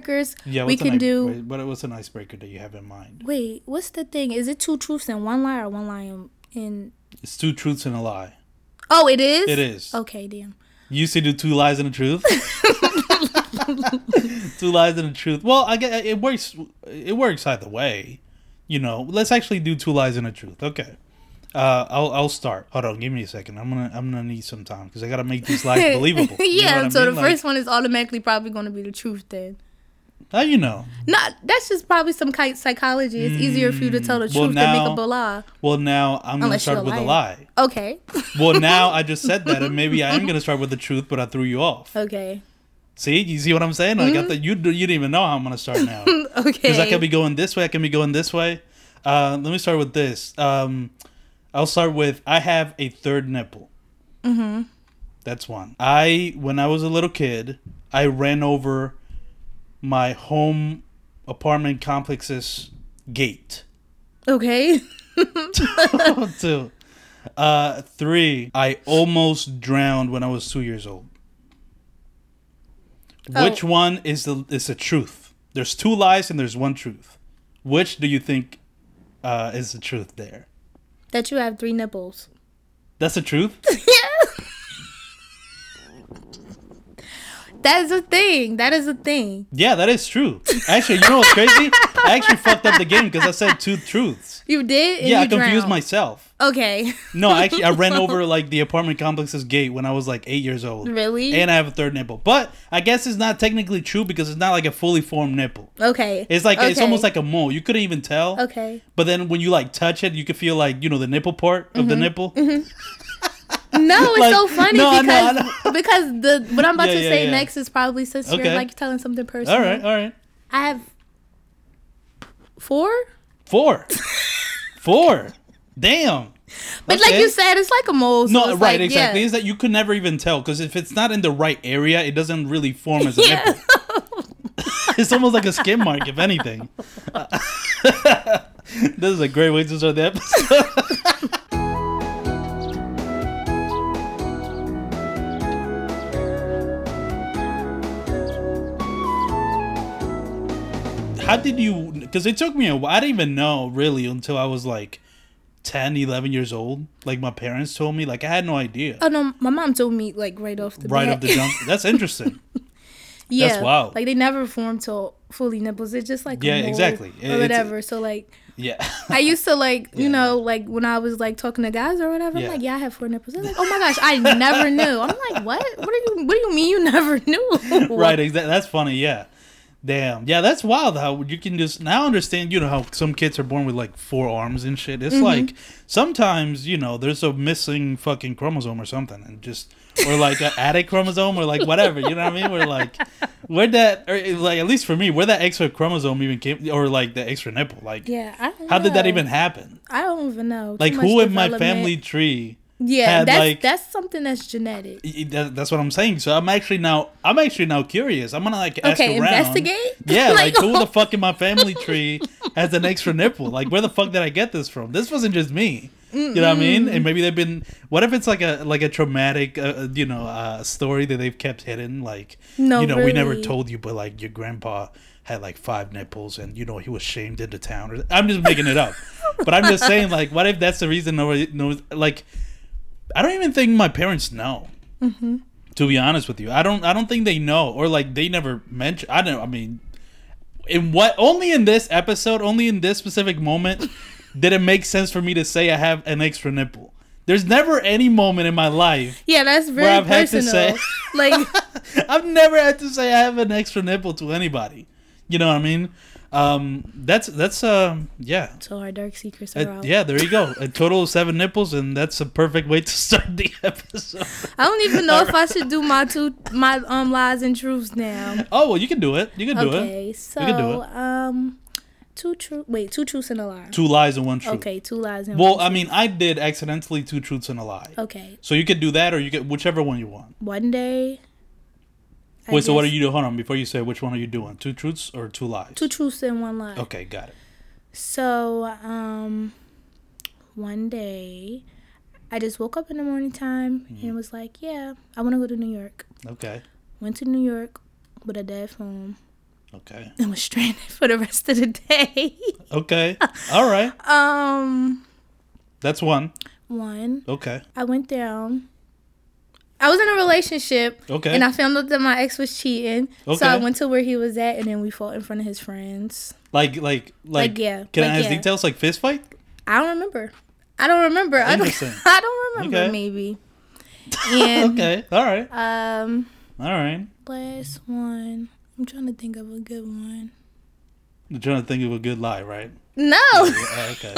icebreakers. Yeah, we can do. But What what's an icebreaker that you have in mind? Wait, what's the thing? Is it two truths and one lie, or one lie and? in It's two truths and a lie. oh, it is. It is. Okay, damn. You used to do two lies and a truth. two lies and a truth. Well, I get it works. It works either way. You know, let's actually do two lies and a truth. Okay. Uh, I'll I'll start. Hold on, give me a second. I'm gonna I'm gonna need some time because I gotta make these lies believable. You know yeah. I so mean? the Like, first one is automatically probably going to be the truth. Then. How you know? Not. That's just probably some kind of psychology. It's easier for you to tell the Mm, well, truth than make now- a lie. Well, now I'm gonna Unless start with a lie. Okay. Well, now I just said that, and maybe I am gonna start with the truth, but I threw you off. okay. See, you see what I'm saying? Like I thought you you didn't even know how I'm gonna start now. Okay. Because I can be going this way, I can be going this way. Uh, let me start with this. Um, I'll start with I have a third nipple. Mm-hmm. That's one. I when I was a little kid, I ran over my home apartment complex's gate. okay. Two. Uh, three. I almost drowned when I was two years old. Oh. Which one is the is the truth? There's two lies and there's one truth. Which do you think uh, is the truth there? that you have three nipples. That's the truth. That is a thing. That is a thing. yeah, that is true. Actually, you know what's crazy? I actually fucked up the game because I said two truths. You did. And yeah, I confused drowned. myself. Okay. No, actually, I ran over like the apartment complex's gate when I was like eight years old. Really? And I have a third nipple, but I guess it's not technically true because it's not like a fully formed nipple. Okay. It's like it's almost like a mole. You couldn't even tell. Okay. But then when you like touch it, you can feel like you know the nipple part of Mm-hmm. the nipple. No, it's Like, so funny no, I know, I because because the what I'm about Yeah, to yeah, say yeah. next is probably since Okay. you're like telling something personal. All right, all right. I have four, Four, four. Damn. but like you said, it's like a mole. So No, right, like, exactly. Yeah. Is that you could never even tell because if it's not in the right area, it doesn't really form as a Yeah. nipple. it's almost like a skin mark, if anything. this is a great way to start the episode. How did you? Because it took me a while. I didn't even know really until I was like 10, 11 years old. Like my parents told me. Like I had no idea. Oh no, my mom told me like right off the right bat. off the jump. That's interesting. yeah, Wow. Like they never form till fully nipples. It's just like Yeah, exactly. or It's- whatever. So like Yeah. I used to like you Yeah. know like when I was like talking to guys or whatever. Yeah. I'm like yeah I have four nipples. They're like oh my gosh I never knew. I'm like what what are you what do you mean you never knew? right. Exactly. That's funny. Yeah. Damn. Yeah, that's wild how you can just now understand, you know, how some kids are born with like four arms and shit. It's mm-hmm. like sometimes, you know, there's a missing fucking chromosome or something and just or like an added chromosome or like whatever, you know what I mean? We're like where that or like at least for me, where that extra chromosome even came or like the extra nipple. Like Yeah, how did that even happen? I don't even know. Like much who in my family tree Yeah, that's like- that's something that's genetic. That- That's what I'm saying. So I'm actually now I'm actually now curious. I'm gonna like ask Okay, around. investigate? Yeah, like, Like- who the fuck in my family tree has an extra nipple? Like where the fuck did I get this from? This wasn't just me. You know what I mean? And maybe they've been. What if it's like a like a traumatic, uh, you know, uh, story that they've kept hidden? Like, No, you know, we never told you, but like your grandpa had like five nipples, and you know he was shamed into town. Or, I'm just making it up, but I'm just saying, like, what if that's the reason nobody knows? Like, I don't even think my parents know. Mm-hmm. To be honest with you, I don't. I don't think they know, or like they never mention. I don't. I mean, in what? Only in this episode, only in this specific moment, did it make sense for me to say I have an extra nipple. There's never any moment in my life Yeah, that's very I've had to personal. say- like I've never had to say I have an extra nipple to anybody. You know what I mean? Um, that's that's um, yeah. so our dark secrets are Uh, out. yeah, there you go. A total of seven nipples, and that's a perfect way to start the episode. I don't even know if I should do my two my um lies and truths now. Oh well, you can do it. You can do it. Okay, so can do it. um, two true. Wait, two truths and a lie. Two lies and one truth. Okay, two lies and Well, I mean, I did accidentally two truths and a lie. Okay, So you could do that, or you get whichever one you want. one day. I Wait, so what are you doing? Hold on, before you say which one are you doing? Two truths or two lies? Two truths and one lie. Okay, got it. So, um, one day, I just woke up in the morning time Mm-hmm. and was like, "Yeah, I want to go to New York." Okay. Went to New York with a dead phone. Okay. and was stranded for the rest of the day. Okay. All right. um, That's one. one, Okay. I went down. I was in a relationship. Okay. And I found out that my ex was cheating. So I went to where he was at and then we fought in front of his friends. Like like like. Like, yeah, Can I like, ask yeah. details? Like fist fight? I don't remember. I don't remember. I don't, I don't remember Okay. maybe. And Okay. All right. um All right. last one. I'm trying to think of a good one. You're trying to think of a good lie, right? No. Uh, okay.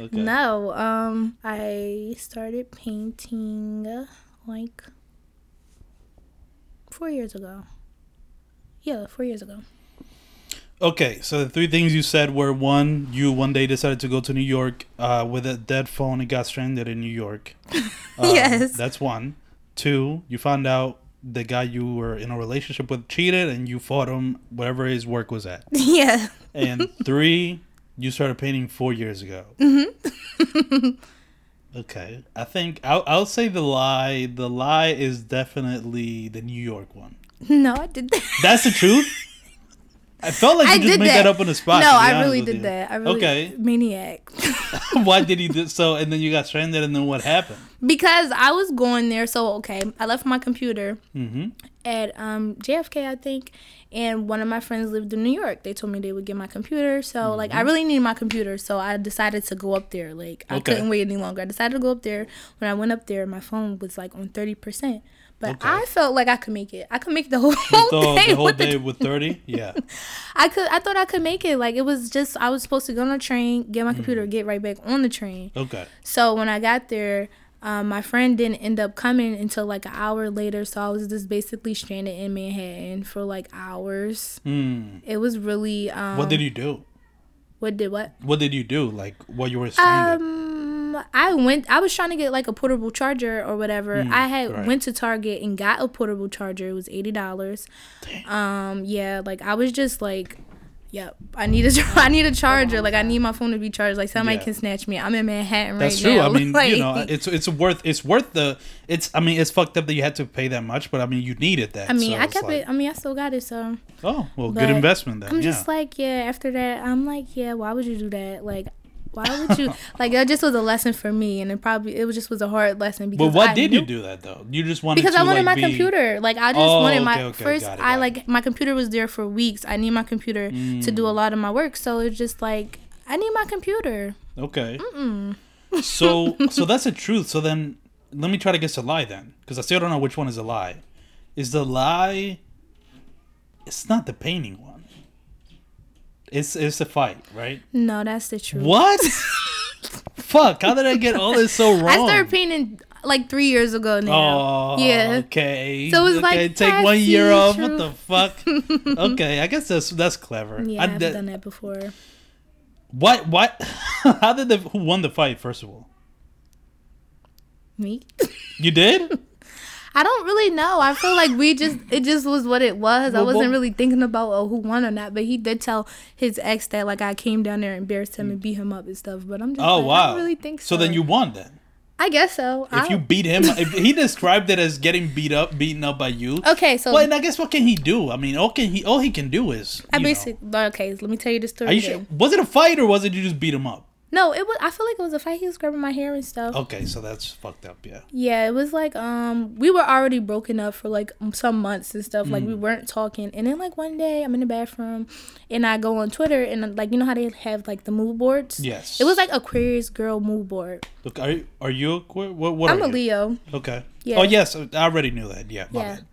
Okay. No. Um I started painting like 4 years ago. Yeah, 4 years ago. Okay, so the three things you said were one, you one day decided to go to New York uh, with a dead phone and got stranded in New York. Um, Yes. That's one. Two, you found out the guy you were in a relationship with cheated and you fought him wherever his work was at. yeah. And three, you started painting four years ago. Mm-hmm. okay, I think I'll, I'll say the lie. The lie is definitely the New York one. No, I did that. That's the truth. I felt like you I just made that. that. up on the spot. no, I really did you. that. I really Okay. maniac. Why did he do so? And then you got stranded, and then what happened? because I was going there. So okay, I left my computer Mm-hmm. at um, JFK, I think, and one of my friends lived in New York. They told me they would get my computer. So mm-hmm. like, I really needed my computer, so I decided to go up there. Like, I Okay. couldn't wait any longer. I decided to go up there. When I went up there, my phone was like on thirty percent. But Okay. I felt like I could make it. I could make the whole, The, day. the whole with day with thirty. Yeah. I could. I thought I could make it. Like it was just I was supposed to go on a train, get my computer, mm-hmm. get right back on the train. Okay. So when I got there, um, my friend didn't end up coming until like an hour later. So I was just basically stranded in Manhattan for like hours. Hmm. It was really. Um, What did you do? What did what? What did you do? Like while you were stranded? Um, I went. I was trying to get like a portable charger or whatever. I had Mm, right. went to Target and got a portable charger. It was eighty dollars. Um, yeah, like I was just like, yep. I need a I need a charger. Like I need my phone to be charged. Like somebody Yeah. can snatch me. I'm in Manhattan That's right true. now. That's true. I mean, like, you know, it's it's worth it's worth the it's. I mean, it's fucked up that you had to pay that much, but I mean, you needed that. I mean, so I kept like, it. I mean, I still got it. So Oh well, but good investment then. I'm yeah. just like, yeah. After that, I'm like, yeah. Why would you do that? Like. Why would you like? that just was a lesson for me, and it probably it was just was a hard lesson because. but what I did knew- you do that though? You just wanted because I wanted like, my be- computer. Like I just Oh, wanted my okay, first. it, I like my computer was there for weeks. I need my computer to do a Mm. lot of my work. So it's just like I need my computer. Okay. so so that's the truth. So then let me try to guess a lie then, because I still don't know which one is a lie. Is the lie? It's not the painting one. It's it's a fight, right? No, that's the truth. What? Fuck! How did I get all this so wrong? I started painting like three years ago now. Oh, yeah. Okay. So it was okay, like, take one year off. What the fuck? okay, I guess that's that's clever. Yeah, I, I've that- done that before. What? What? How did the who won the fight? First of all, Me? you did. I don't really know. I feel like we just it just was what it was. I wasn't well- really thinking about oh who won or not. But he did tell his ex that like I came down there and embarrassed him and beat him up and stuff. But I'm just Oh like, I don't really think so. So then you won then. I guess so. If you beat him, if he described it as getting beat up, beaten up by you. okay, so Well, and I guess what can he do? I mean, all can he all he can do is. I you know. basically okay. Let me tell you the story. Sure? Was it a fight or was it you just beat him up? No, it was. I feel like it was a fight. He was grabbing my hair and stuff. Okay, so that's fucked up. Yeah. Yeah, it was like um we were already broken up for like some months and stuff. Like we Mm. weren't talking. And then like one day I'm in the bathroom and I go on Twitter and like you know how they have like the mood boards. Yes. It was like Aquarius girl mood board. Look, are you, are you a what? What I'm a you? Leo. Okay. Yeah. Oh yes, I already knew that. Yeah. Yeah. bad.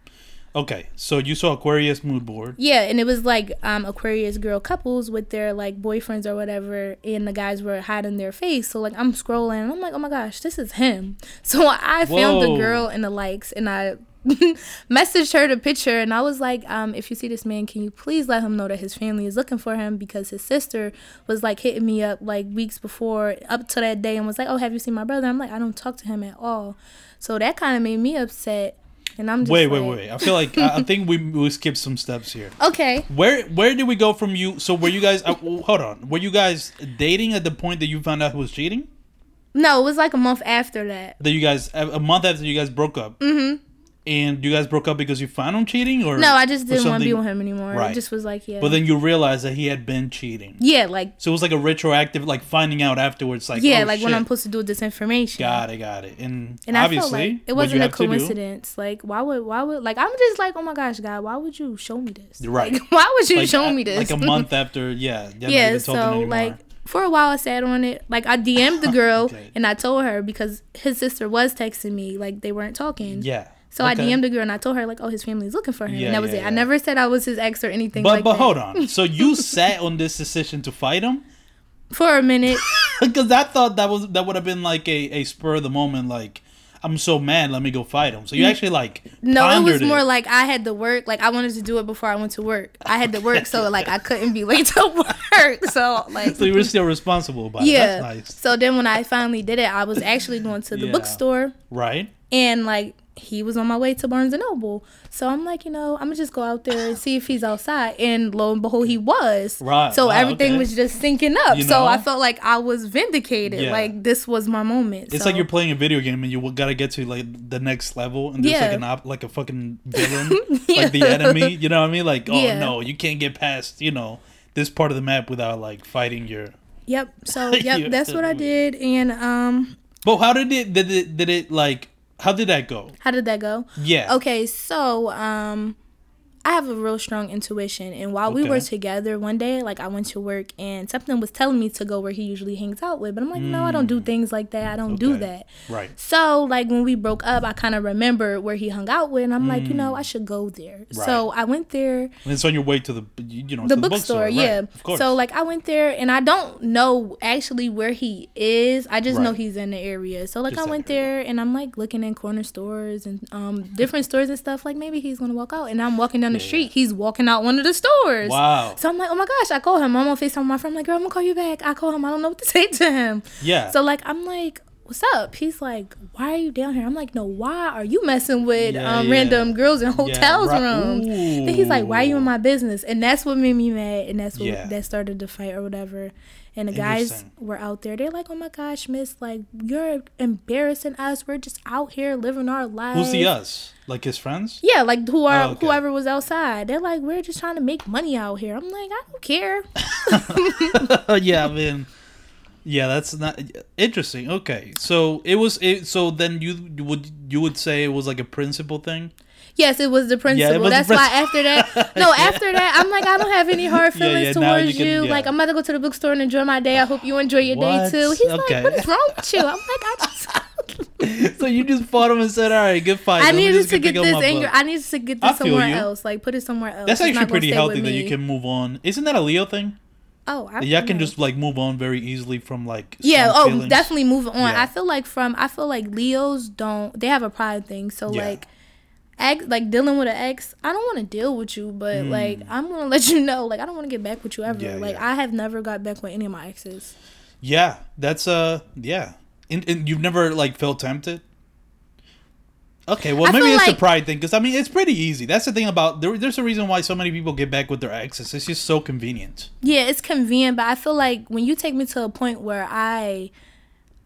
Okay, so you saw Aquarius mood board. Yeah, and it was like um Aquarius girl couples with their like boyfriends or whatever, and the guys were hiding their face. So like I'm scrolling, and I'm like, oh my gosh, this is him. So I found the girl in the likes, and I messaged her the picture, and I was like, um, if you see this man, can you please let him know that his family is looking for him because his sister was like hitting me up like weeks before up to that day and was like, oh, have you seen my brother? I'm like, I don't talk to him at all. So that kind of made me upset, and I'm just Wait, wait, like, wait, wait. I feel like I, I think we we skipped some steps here. Okay, Where where did we go from you? So were you guys? Uh, hold on. Were you guys dating at the point that you found out who was cheating? no, it was like a month after that. That you guys a a month after you guys broke up. Mm-hmm. And you guys broke up because you found him cheating, or No, I just didn't want to be with him anymore. Right. It just was like, yeah. But then you realized that he had been cheating. yeah, like So it was like a retroactive, like finding out afterwards, like yeah, oh, like when. I'm supposed to do this information. Got it, got it. And, And I felt obviously, like it wasn't a have to do? coincidence. Like, why would, why would, like, I'm just like, oh my gosh, God, why would you show me this? Right. Like, why would you Like, show a- me this? Like a month after, yeah. yeah. So like, for a while, I sat on it. Like, I DM'd the girl Okay. and I told her because his sister was texting me, like they weren't talking. yeah. So I DM'd the girl and I told her like, oh, his family's looking for him. Yeah, and that was yeah, it. yeah. I never said I was his ex or anything But like but that. hold on. So you sat on this decision to fight him? For a minute. Because I thought that was that would have been like a, a spur of the moment, like I'm so mad, let me go fight him. So you actually like No, it was more like I had to work. Like I wanted to do it before I went to work. I had to work, so like I couldn't be late to work. So like so you were still responsible about it. yeah. That's nice, So then when I finally did it, I was actually going to the Yeah. bookstore right? and like he was on my way to Barnes and Noble. So I'm like, you know, I'm gonna just go out there and see if he's outside. And lo and behold, he was. Right. So Wow, everything okay. was just syncing up. You know? so? I felt like I was vindicated. Yeah. Like this was my moment. It's So- like you're playing a video game and you gotta get to like the next level, and there's Yeah. like an op- like a fucking villain, Yeah. like the enemy. You know what I mean? Like, oh no, you can't get past you know this part of the map without like fighting your. Yep. So yep, that's what I did. And um, But how did it? Did it? Did it like? How did that go? how did that go? Yeah. Okay, so um I have a real strong intuition and while we were together one day, like I went to work and something was telling me to go where he usually hangs out with, but I'm like, no, I don't do things like that. I don't do Mm. That. Right. So like when we broke up, I kind of remember where he hung out with, and I'm like, you know, I should go there. So I went there, And it's on your way to the you know the, to bookstore, right, yeah. Of course. So like I went there, and I don't know actually where he is. I just know he's in the area. So like Just I went there, and I'm like looking in corner stores and um different stores and stuff. Like maybe he's gonna walk out, and I'm walking down the Yeah. street. He's walking out one of the stores. wow. So I'm like, oh my gosh! I call him. I'm on Facetime with my friend. I'm like, girl, I'm gonna call you back. I call him. I don't know what to say to him. Yeah. So like I'm like, what's up? He's like, why are you down here? I'm like, no, why are you messing with Yeah, um, yeah. random girls in hotels right. rooms? And he's like, why are you in my business? And that's what made me mad, and that's what Yeah. that started the fight or whatever. And the guys were out there. They're like, oh my gosh, Miss, like you're embarrassing us. We're just out here living our lives. Who's the us? Like his friends? Yeah, like who are Oh, okay. whoever was outside. They're like, we're just trying to make money out here. I'm like, I don't care. yeah, I mean, yeah, that's not interesting. Okay, so it was it. So then you you would you would say it was like a principle thing? Yes, it was the principle. was the That's why after that, no, after that, I'm like, I don't have any hard feelings yeah, now you towards can- you. yeah. Like, I'm about to go to the bookstore and enjoy my day. I hope you enjoy your What? day too. He's Okay. like, what is wrong with you? I'm like, I just, so you just fought him and said, "All right, good fight." I needed to get this anger. I needed to get this somewhere you. else. Like, put it somewhere else. That's It's actually pretty healthy that you can move on. Isn't that a Leo thing? Oh, I Y'all can just like move on very easily from like Yeah. Oh, feelings. definitely move on. Yeah. I feel like from I feel like Leos don't. They have a pride thing. So Yeah. like. Ex, like dealing with an ex, I don't want to deal with you, but like I'm gonna let you know, like I don't want to get back with you ever. Mm. Yeah, like yeah. I have never got back with any of my exes. Yeah, that's uh, yeah. And, and you've never like felt tempted. Okay, well I maybe it's the like- pride thing because I mean it's pretty easy. That's the thing about there, there's a reason why so many people get back with their exes. It's just so convenient. Yeah, it's convenient, but I feel like when you take me to a point where I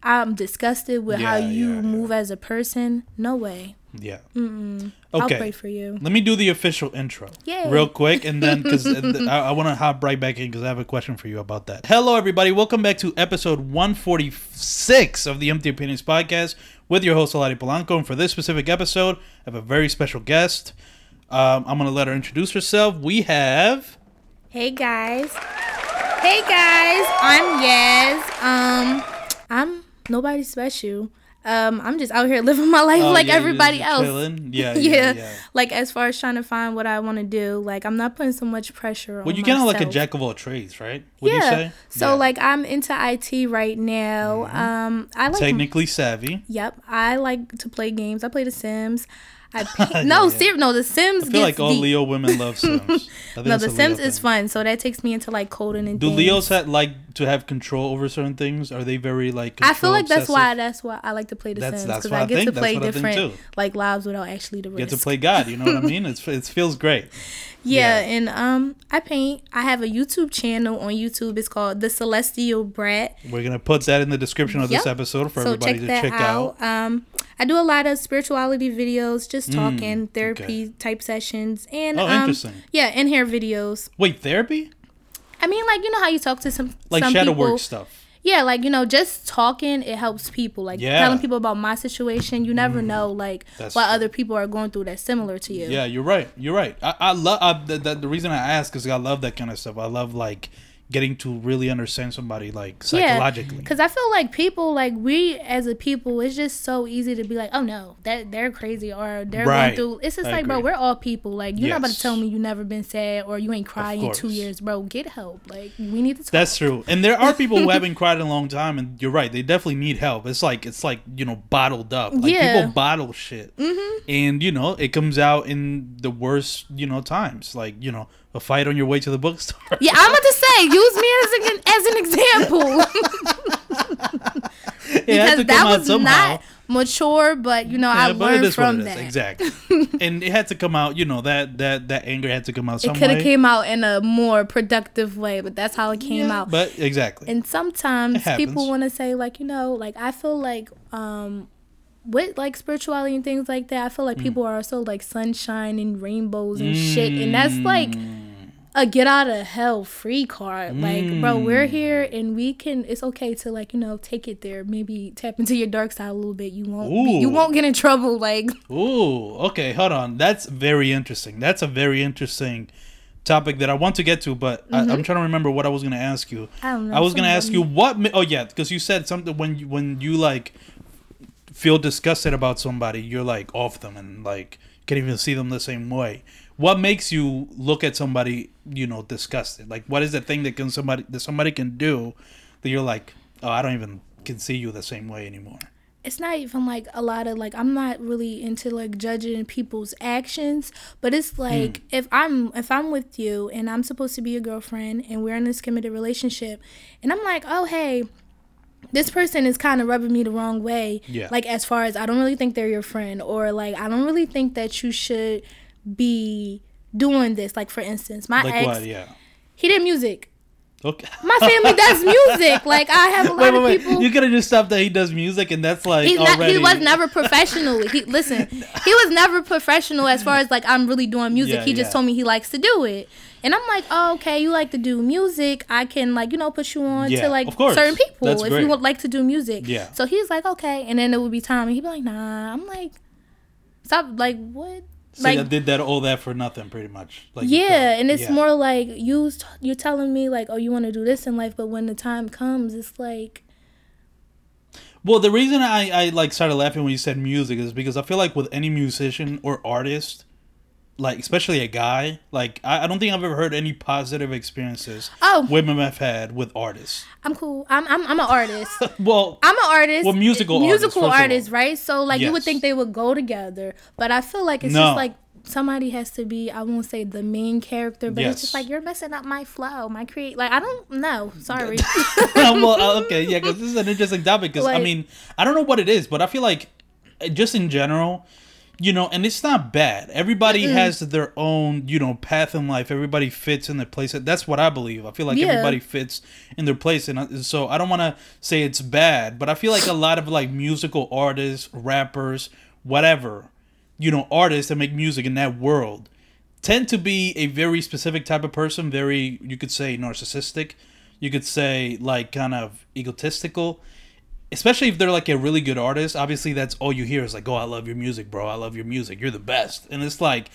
I'm disgusted with how you yeah, yeah. move as a person, no way. Yeah. I'll Okay. pray for you. Let me do the official intro Yay. real quick, and then because I, I want to hop right back in because I have a question for you about that. Hello, everybody. Welcome back to episode 146 of the Empty Opinions podcast with your host Alari Polanco. And for this specific episode, I have a very special guest. Um, I'm gonna let her introduce herself. We have Hey guys. Hey guys, I'm Yaz. Um I'm nobody special. Um I'm just out here living my life Oh, like yeah, everybody else. Yeah, yeah, yeah. Like as far as trying to find what I want to do, like I'm not putting so much pressure on well, you're kind of like a jack of all trades, right? Would yeah. you say? So Yeah. Mm-hmm. like I'm into IT right now. Um I like technically savvy. Yep, I like to play games. I play The Sims. I. Yeah, no, yeah. ser- no, The Sims. I feel like all deep. Leo women love Sims. No, The Sims is fun, so that takes me into like coding and Do things. Leos ha- like to have control over certain things? Are they very like? I feel like that's why that's why I like to play The That's- Sims because I I get to play what I think different like lives without actually the You risk. get to play God. You know what I mean? It's it feels great. Yeah, Yeah. and um, I paint. I have a YouTube channel on YouTube. It's called The Celestial Brat. We're gonna put that in the description of this episode for so everybody check to check out. out. Um, I do a lot of spirituality videos, just talking, therapy type sessions, and Mm, Oh, um, interesting. yeah, in hair videos. Wait, therapy? I mean, like you know how you talk to some Like some shadow people. work stuff. Yeah, like you know, just talking it helps people. Like Yeah. telling people about my situation, you never mm. know like That's what true. other people are going through that's similar to you. Yeah, you're right. You're right. I, I love the, the, the reason I ask is I love that kind of stuff. I love like getting to really understand somebody like psychologically. Because I feel like people, like we as a people, it's just so easy to be like, oh no, that they're crazy or they're Right. going through. It's just I like, bro, we're all people. Like you're not about to tell me you never been sad or you ain't cried in two years, bro. Get help. Like we need to talk. That's true. And there are people who haven't cried in a long time, and you're right. They definitely need help. It's like it's like you know bottled up. Like Yeah. people bottle shit, mm-hmm. and you know it comes out in the worst you know times. Like you know a fight on your way to the bookstore. yeah, I'm about to say, use me as an as an example because to that come out was somehow. not mature, but you know I Yeah, it learned from is. that. Exactly. and it had to come out. You know that that that anger had to come out It could have came out in a more productive way, but that's how it came Yeah, out. But exactly. and sometimes people want to say like you know like i feel like um with like spirituality and things like that i feel like Mm. people are so like sunshine and rainbows and shit and that's Mm. like a get out of hell free card like bro Mm. we're here and we can it's okay to like you know take it there maybe tap into your dark side a little bit you won't be, you won't get in trouble like Ooh, okay, hold on. That's very interesting. That's a very interesting topic that I want to get to, but I, I'm trying to remember what I was going to ask you. Mm-hmm. I don't know, I was going to ask you what. Oh yeah, because you said something when you, when you like feel disgusted about somebody, you're like off them and like can't even see them the same way. What makes you look at somebody, you know, disgusted? Like, what is the thing that can somebody that somebody can do that you're like, oh, I don't even can see you the same way anymore. it's not even like a lot of like I'm not really into like judging people's actions, but it's hmm. like if I'm if I'm with you and I'm supposed to be your girlfriend and we're in this committed relationship and I'm like, "Oh, hey, this person is kind of rubbing me the wrong way." Yeah. Like as far as I don't really think they're your friend or like I don't really think that you should be doing this. Like for instance, my Like ex, what? Yeah. he did music. Okay. My family does music. Like I have a lot wait, wait, of wait. people. You could have just stopped that he does music, and that's like He's not, he was never professional. He listen, he was never professional as far as like I'm really doing music. Yeah, he just yeah. told me he likes to do it, and I'm like, oh, okay, you like to do music. I can like you know put you on Yeah, to like certain people That's if great. you would like to do music. Yeah. So he's like, okay, and then it would be time, and he'd be like, nah. I'm like, stop. Like what? So like I did that all that for nothing, pretty much. Like yeah, and it's Yeah. more like you you're telling me like, oh, you want to do this in life, but when the time comes, it's like. Well, the reason I I like started laughing when you said music is because I feel like with any musician or artist, like especially a guy, like I, I don't think I've ever heard any positive experiences Oh. women have had with artists. I'm cool. I'm I'm, I'm an artist. Well, I'm an artist. Well, musical musical artists, right? So like you would think they would go together, but I feel like it's No. just like somebody has to be. I won't say the main character, but it's just like you're messing up my flow, my create. Like I don't know. Sorry. well, uh, okay, yeah, because this is an interesting topic. Because I mean, I don't know what it is, but I feel like uh, just in general, you know, and it's not bad. Everybody has their own, you know, path in life. Everybody fits in their place. That's what I believe. I feel like Yeah. everybody fits in their place, and so I don't want to say it's bad, but I feel like a lot of like musical artists, rappers, whatever, you know, artists that make music in that world tend to be a very specific type of person, very you could say narcissistic, you could say like kind of egotistical. Especially if they're like a really good artist, obviously that's all you hear is like, "Oh, I love your music, bro. I love your music. You're the best." And it's like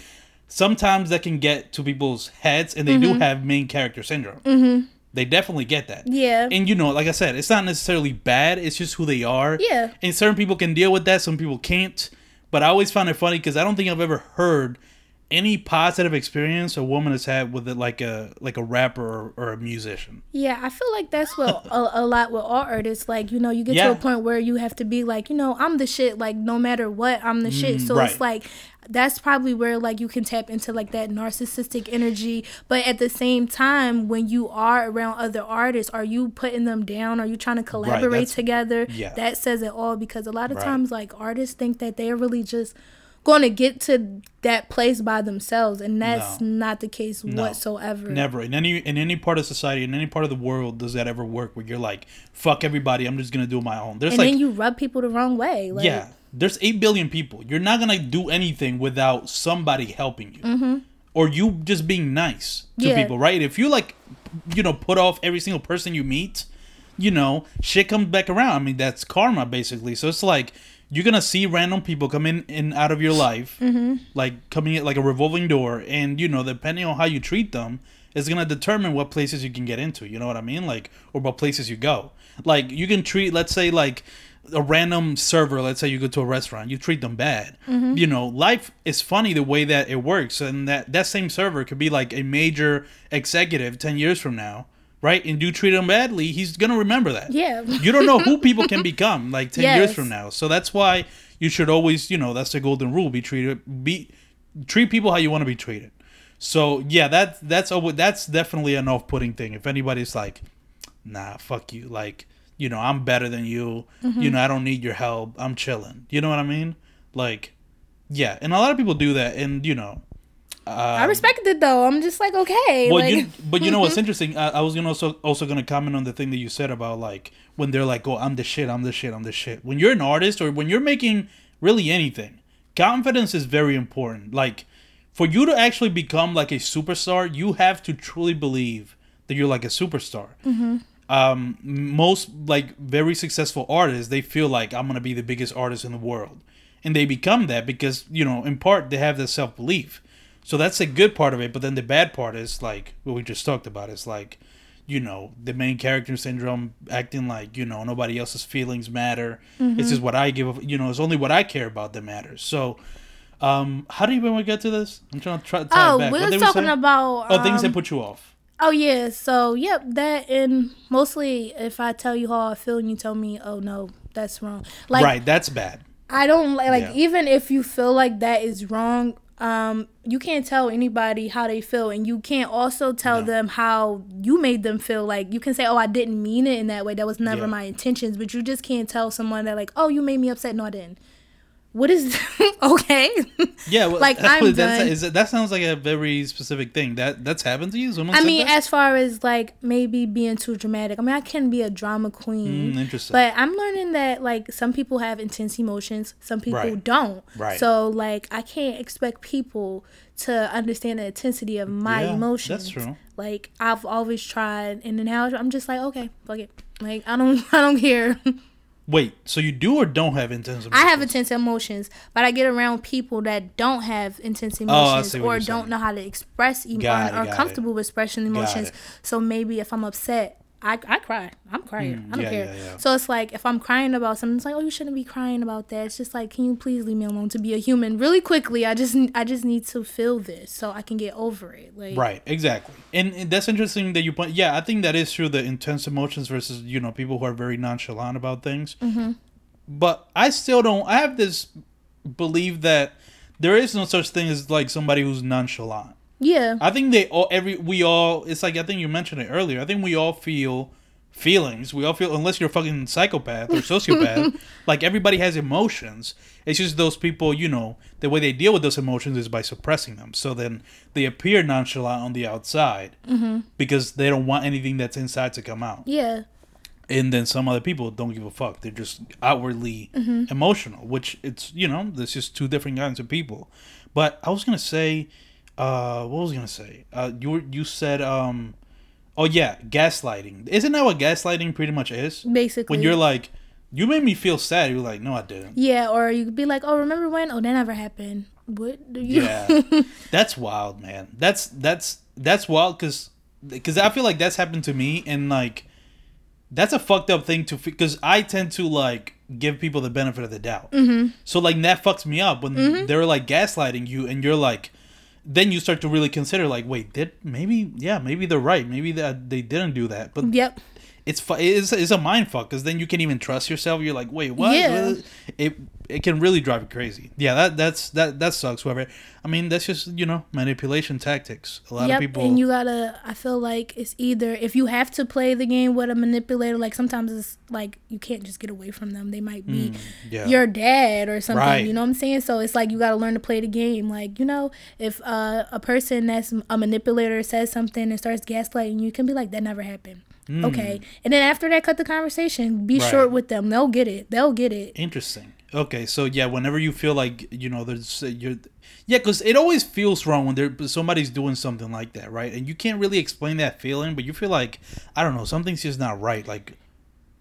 sometimes that can get to people's heads, and they do have main character syndrome. Mm-hmm. They definitely get that. Yeah. And you know, like I said, it's not necessarily bad. It's just who they are. Yeah. And certain people can deal with that. Some people can't. But I always find it funny because I don't think I've ever heard any positive experience a woman has had with it, like a like a rapper or, or a musician. Yeah, I feel like that's what a, a lot with all artists. Like, you know, you get Yeah. to a point where you have to be like, you know, I'm the shit. Like, no matter what, I'm the shit. So Mm, right. it's like that's probably where like you can tap into like that narcissistic energy. But at the same time, when you are around other artists, are you putting them down? Are you trying to collaborate that's- together? yeah. That says it all because a lot of Right. times like artists think that they're really just going to get to that place by themselves and that's No. not the case whatsoever. Never in any in any part of society in any part of the world does that ever work where you're like fuck everybody I'm just gonna do my own. There's And like then you rub people the wrong way. Like, yeah there's 8 billion people. You're not to do anything without somebody helping you. Mm-hmm. Or you just being nice to Yeah. people, right? If you like you know, put off every single person you meet, you know, shit comes back around. I mean, that's karma basically. So it's like you're gonna see random people come in and out of your life, Mm-hmm. like coming in like a revolving door, and you know, depending on how you treat them, is gonna determine what places you can get into. You know what I mean? Like, or what places you go. Like, you can treat, let's say, like a random server. Let's say you go to a restaurant, you treat them bad. Mm-hmm. You know, life is funny the way that it works, and that that same server could be like a major executive ten years from now. Right, and you treat him badly, he's gonna remember that. Yeah. you don't know who people can become like 10 years from now. So that's why you should always you know that's the golden rule be treated be treat people how you want to be treated. So yeah that that's a, that's definitely an off-putting thing. If anybody's like nah fuck you like you know i'm better than you Mm-hmm. you know i don't need your help. I'm chilling. You know what i mean? Like yeah and a lot of people do that and you know I respect it though. I'm just like, okay. well, like, you, but you know what's interesting? I, I was gonna also also gonna comment on the thing that you said about like when they're like, "Oh, I'm the shit, I'm the shit, I'm the shit." When you're an artist or when you're making really anything, confidence is very important. Like for you to actually become like a superstar, you have to truly believe that you're like a superstar. Um, most like very successful artists, they feel like I'm gonna be the biggest artist in the world, and they become that because you know, in part, they have this self belief. So that's a good part of it, but then the bad part is like what we just talked about. Is like, you know, the main character syndrome, acting like you know nobody else's feelings matter. It's just what I give. You know, it's only what I care about that matters. So, um, how do you even get to this? I'm trying to try to tie oh, it back. we were we talking about. oh things that um, put you off. Oh yeah, so yep, that and mostly if I tell you how I feel and you tell me, oh no, that's wrong. Like right, that's bad. I don't like like Yeah. even if you feel like that is wrong, um, you can't tell anybody how they feel, and you can't also tell No. them how you made them feel. Like you can say, oh, I didn't mean it in that way. That was never Yeah. my intentions. But you just can't tell someone that like, oh, you made me upset. No, I didn't. What is okay? Yeah, well, Like, I'm that's, done. is that sounds like a very specific thing. That that's happened to you. Someone I said mean, that? as far as like maybe being too dramatic. I mean, I can be a drama queen. Mm, interesting. But I'm learning that like some people have intense emotions, some people Right. don't. Right. So like I can't expect people to understand the intensity of my Yeah, emotions. that's true. Like I've always tried, and then now I'm just like, okay, fuck it. Like I don't, I don't care. Wait, so you do or don't have intense? Emotions? I have intense emotions, but I get around people that don't have intense Oh, emotions what or don't saying. know how to express emo- it, or, are it. comfortable with expressing emotions. So maybe if I'm upset, I, I cry. I'm crying. I don't Mm, yeah, care. yeah, yeah. So it's like if I'm crying about something, it's like, oh, you shouldn't be crying about that. It's just like, can you please leave me alone to be a human? Really quickly, I just I just need to feel this so I can get over it. Like Right, exactly, and, and that's interesting that you point. Yeah, I think that is true. The intense emotions versus you know people who are very nonchalant about things. Mm-hmm. But I still don't. I have this belief that there is no such thing as like somebody who's nonchalant. Yeah, I think they all every we all. It's like I think you mentioned it earlier. I think we all feel feelings. We all feel unless you're a fucking psychopath or sociopath. like everybody has emotions. It's just those people, you know, the way they deal with those emotions is by suppressing them. So then they appear nonchalant on the outside mm-hmm. because they don't want anything that's inside to come out. yeah. And then some other people don't give a fuck. They're just outwardly mm-hmm. emotional, which it's you know, there's just two different kinds of people. But I was gonna say, uh, what was I gonna say? Uh, you you said, um, oh yeah, gaslighting. Isn't that what gaslighting pretty much is? Basically, When you're like, you made me feel sad. You're like, no, I didn't. yeah, or you could be like, oh, remember when? Oh, that never happened. What do you? Yeah, that's wild, man. That's that's that's wild because because I feel like that's happened to me and like that's a fucked up thing to because I tend to like give people the benefit of the doubt. Mm-hmm. So like that fucks me up when they're like gaslighting you and you're like. Then you start to really consider, like, wait, did maybe, yeah, maybe they're right. Maybe that they didn't do that, but Yep. It's fu- it's, it's a mind fuck because then you can't even trust yourself. You're like, wait, what? Yeah. It it can really drive you crazy. Yeah, that that's that that sucks. Whoever, I mean, that's just you know manipulation tactics. A lot yep, of people. and you gotta. I feel like it's either if you have to play the game with a manipulator, like sometimes it's like you can't just get away from them. They might be Mm, yeah. your dad or something. Right. You know what I'm saying? So it's like you gotta learn to play the game. Like you know, if uh, a person that's a manipulator says something and starts gaslighting you, you can be like, that never happened. Okay, and then after that, cut the conversation. Be Mm. Right. short with them. They'll get it. They'll get it. Interesting. Okay, so yeah, whenever you feel like you know there's uh, you're, yeah, because it always feels wrong when there somebody's doing something like that, right? And you can't really explain that feeling, but you feel like I don't know, something's just not right. Like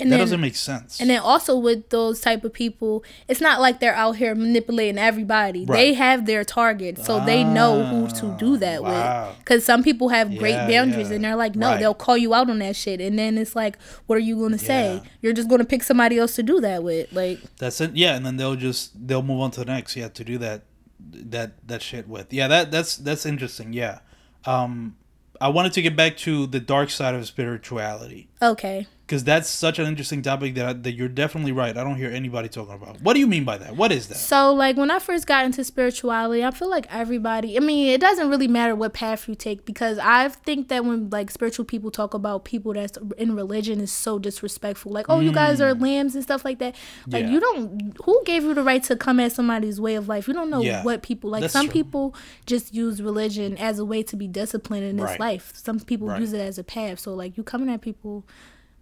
And that then, doesn't make sense. And then also with those type of people, it's not like they're out here manipulating everybody. They have their target, so they know who to do that wow. with. Because some people have great Yeah, boundaries, yeah. and they're like, no, Right. they'll call you out on that shit, and then it's like, what are you gonna say? Yeah. You're just gonna pick somebody else to do that with, like. That's it. Yeah, and then they'll just they'll move on to the next. Yeah, to do that that that shit with. Yeah, that that's that's interesting. Yeah. Um I wanted to get back to the dark side of spirituality Okay. Because that's such an interesting topic that I, that you're definitely right. I don't hear anybody talking about. What do you mean by that? What is that? So, like, when I first got into spirituality, I feel like everybody, I mean, it doesn't really matter what path you take because I think that when, like, spiritual people talk about people that's in religion is so disrespectful. Like, oh, you guys are lambs and stuff like that. Like, Mm. Yeah. you don't, who gave you the right to come at somebody's way of life? You don't know Yeah. what people, like, That's some true. people just use religion as a way to be disciplined in this Right. life. Some people Right. use it as a path. So, like, you coming at people.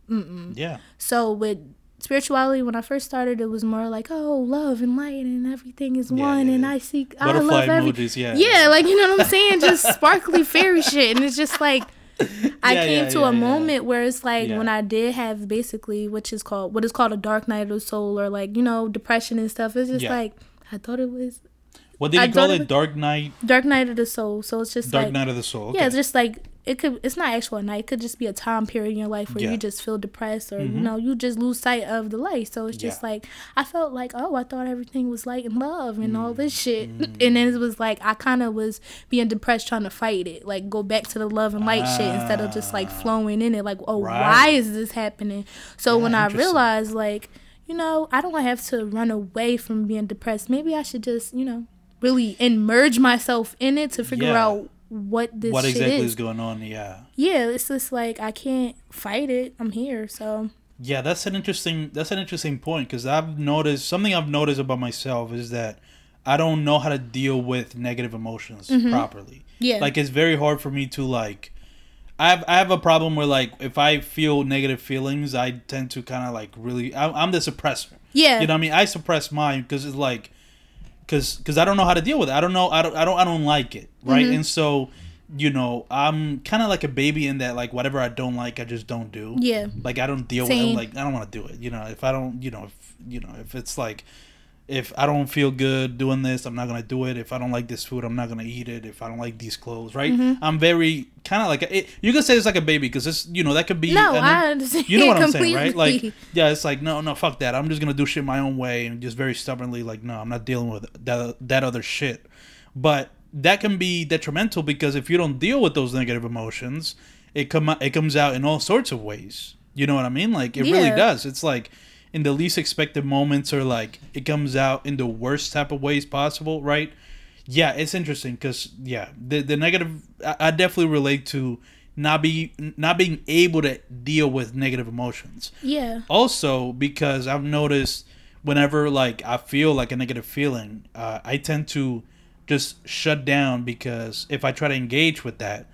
Yeah. So with spirituality, when I first started, it was more like, oh, love and light and everything is Yeah, one, yeah, and yeah. I seek, I love every. emojis. Yeah. Yeah, like you know what I'm saying, just sparkly fairy shit, and it's just like. I came to a moment where it's like when I did have basically which is called what is called a dark night of the soul or like you know depression and stuff. It's just like I thought it was What did I you call it? Dark Night. dark night of the soul. So it's just Dark like Night of the Soul. Okay. yeah, it's just like it could. It's not actual night. It could just be a time period in your life where Yeah. you just feel depressed or Mhm. you know you just lose sight of the light. So it's just Yeah. like I felt like oh I thought everything was light and love and all this shit, Mm. and then it was like I kind of was being depressed trying to fight it, like go back to the love and light shit instead of just like Ah. flowing in it. Like oh Right. why is this happening? So Yeah, when I realized like you know I don't have to run away from being depressed. Maybe I should just you know really immerse myself in it to figure out what this what exactly is is going on? Yeah. yeah, it's just like I can't fight it. I'm here, so Yeah, that's an interesting that's an interesting point because I've noticed something I've noticed about myself is that I don't know how to deal with negative emotions mm-hmm. properly. yeah, Like it's very hard for me to like. I have I have a problem where like if I feel negative feelings, I tend to kind of like really. I'm, I'm the suppressor. yeah, You know what I mean? I suppress mine because it's like, because because I don't know how to deal with it. I don't know. I don't. I don't. I don't like it. Right. Mhm. And so, you know, I'm kind of like a baby in that like whatever I don't like, I just don't do. yeah, Like I don't deal with it. Like I don't want to do it. You know, if I don't, you know, if you know, if it's like. If I don't feel good doing this, I'm not gonna do it. If I don't like this food, I'm not gonna eat it. If I don't like these clothes, right? Mhm. I'm very kind of like a, it, you could say it's like a baby because it's you know that could be no, an- I understand. you know what I'm saying, right? Like, yeah, it's like no, no, fuck that. I'm just gonna do shit my own way and just very stubbornly, like, no, I'm not dealing with that that other shit. But that can be detrimental because if you don't deal with those negative emotions, it come it comes out in all sorts of ways. You know what I mean? Like, it really does. It's like in the least expected moments, or like it comes out in the worst type of ways possible, right? Yeah, it's interesting because yeah, the the negative. I, I definitely relate to not be not being able to deal with negative emotions. yeah, Also, because I've noticed whenever like I feel like a negative feeling, uh, I tend to just shut down because if I try to engage with that,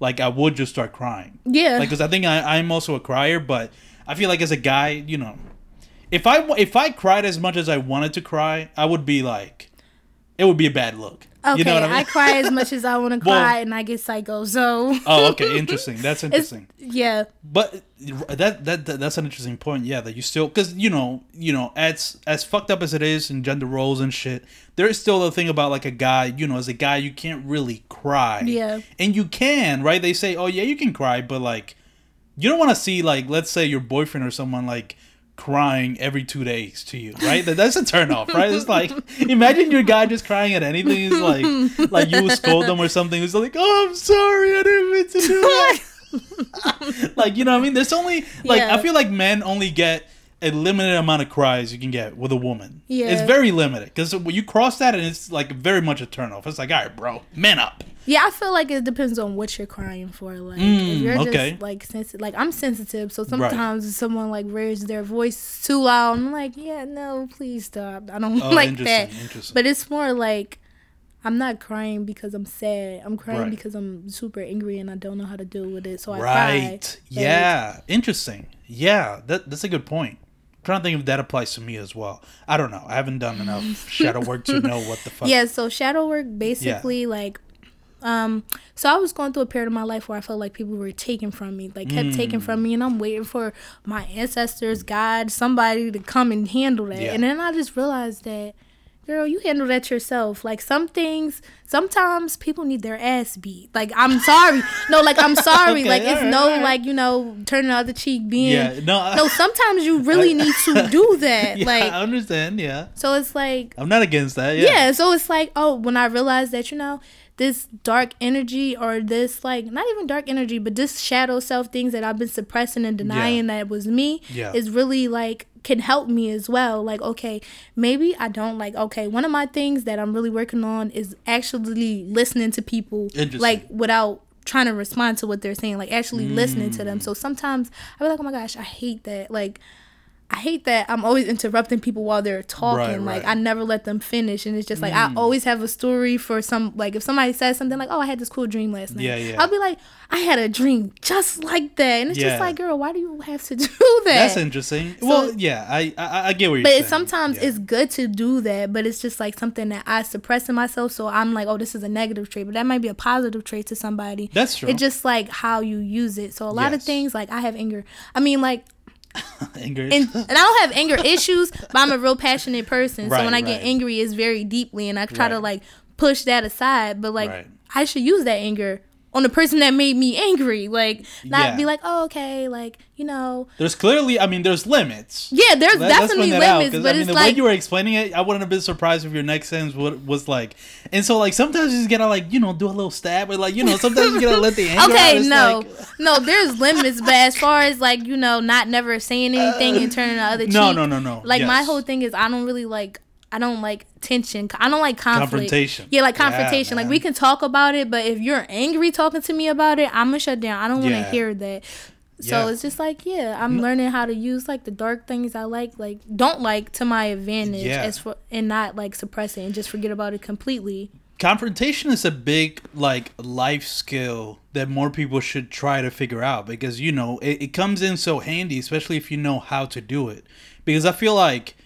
like I would just start crying. yeah, Like, because I think I, I'm also a crier, but I feel like as a guy, you know, if I if I cried as much as I wanted to cry, I would be like, it would be a bad look. okay. You know what I I, cry as much as I want to Well- cry, and I get psycho. So oh, okay, interesting. That's it's interesting. yeah, But that, that that that's an interesting point. Yeah, that you still because you know you know as as fucked up as it is in gender roles and shit, there is still a thing about like a guy. You know, as a guy, you can't really cry. Yeah. and you can right. They say, oh yeah, you can cry, but like you don't want to see like let's say your boyfriend or someone like crying every two days to you, right? That, that's a turn off, right? It's like imagine your guy just crying at anything. He's like like you scold them or something. He's like, oh, I'm sorry, I didn't mean to do that. like you know what I mean? There's only like Yeah. I feel like men only get a limited amount of cries you can get with a woman. Yeah. It's very limited because when you cross that and it's like very much a turnoff. It's like, all right, bro, man up. yeah. I feel like it depends on what you're crying for. Like Mm, if you're okay. just like sensitive, like I'm sensitive, so sometimes if someone like raises their voice too loud, I'm like, yeah, no, please stop. I don't Oh, like interesting, that. interesting. But it's more like I'm not crying because I'm sad. I'm crying Right. because I'm super angry and I don't know how to deal with it. So I cry. right. Yeah. Interesting. Yeah. That that's a good point. Trying to think if that applies to me as well. I don't know. I haven't done enough shadow work to know what the fuck. Yeah, so shadow work basically like um so I was going through a period of my life where I felt like people were taking from me, like kept taking Mm. from me and I'm waiting for my ancestors, God, somebody to come and handle that. Yeah. And then I just realized that girl, you handle that yourself. Like some things sometimes people need their ass beat. Like I'm sorry. no, like I'm sorry. Okay, like it's alright, no alright. like, you know, turning the other cheek being Yeah, no, I- No, sometimes you really need to do that. Yeah, like I understand. Yeah, so it's like I'm not against that. yeah. Yeah, so it's like oh when i realized that you know this dark energy or this like not even dark energy but this shadow self things that i've been suppressing and denying that was me Yeah. is really like can help me as well like okay maybe i don't like okay one of my things that i'm really working on is actually listening to people like without trying to respond to what they're saying like actually listening to them. Mm. So sometimes i be like oh my gosh i hate that. Like I hate that I'm always interrupting people while they're talking. Right, like right. I never let them finish, and it's just like I mm. always have a story for some. Like if somebody says something like, "Oh, I had this cool dream last night," Yeah, yeah. I'll be like, "I had a dream just like that," and it's Yeah. just like, "Girl, why do you have to do that?" that's interesting. well, yeah, I, I I get what you're but saying. it's, sometimes Yeah. it's good to do that, but it's just like something that I suppress in myself. So I'm like, oh, this is a negative trait, but that might be a positive trait to somebody. That's true. It's just like how you use it. So a lot of things, like I have anger. I mean, like anger. and, and I don't have anger issues, but I'm a real passionate person. so when I get angry, it's very deeply, and I try to like push that aside. But like Right. I should use that anger on the person that made me angry. Like not Yeah. be like, oh okay, like you know, there's clearly, I mean, there's limits. yeah, there's Let- definitely that out, but I mean, it's the like way you were explaining it, I wouldn't have been surprised if your next sentence would, was like, and so like sometimes you just gotta like you know do a little stab, or like you know sometimes you gotta let the anger okay, no, like- no, there's limits, but as far as like you know, not never saying anything and turning the other cheek. no, no, no, no. Like my whole thing is I don't really like I don't like tension. I don't like conflict. Confrontation. Yeah, like Yeah, confrontation. like we can talk about it, but if you're angry talking to me about it, I'm gonna shut down. I don't want to Yeah. hear that. So Yeah. it's just like, yeah, I'm learning how to use like the dark things I like, like don't like to my advantage, Yeah. as for and not like suppress it and just forget about it completely. confrontation is a big like life skill that more people should try to figure out because you know it, it comes in so handy especially if you know how to do it because i feel like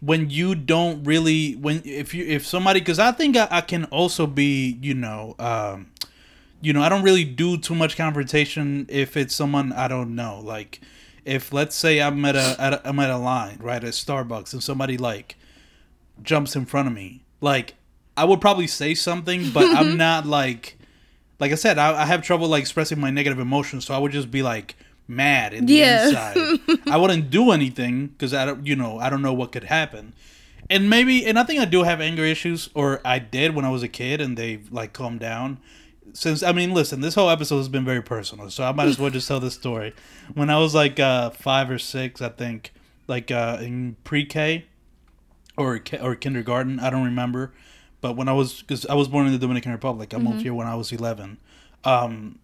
when you don't really when if you if somebody because i think I, I can also be you know um you know i don't really do too much confrontation if it's someone i don't know. Like if let's say i'm at a, at a i'm at a line right at starbucks and somebody like jumps in front of me like i would probably say something but i'm not like like i said I, I have trouble like expressing my negative emotions so i would just be like mad in the Yeah. inside i wouldn't do anything because i don't you know i don't know what could happen and maybe and i think i do have anger issues or i did when i was a kid and they've like calmed down since i mean listen this whole episode has been very personal so i might as well just tell this story when i was like uh five or six i think like uh in pre-k or or kindergarten. I don't remember, but when I was because I was born in the Dominican Republic, I moved here when I was eleven. Um,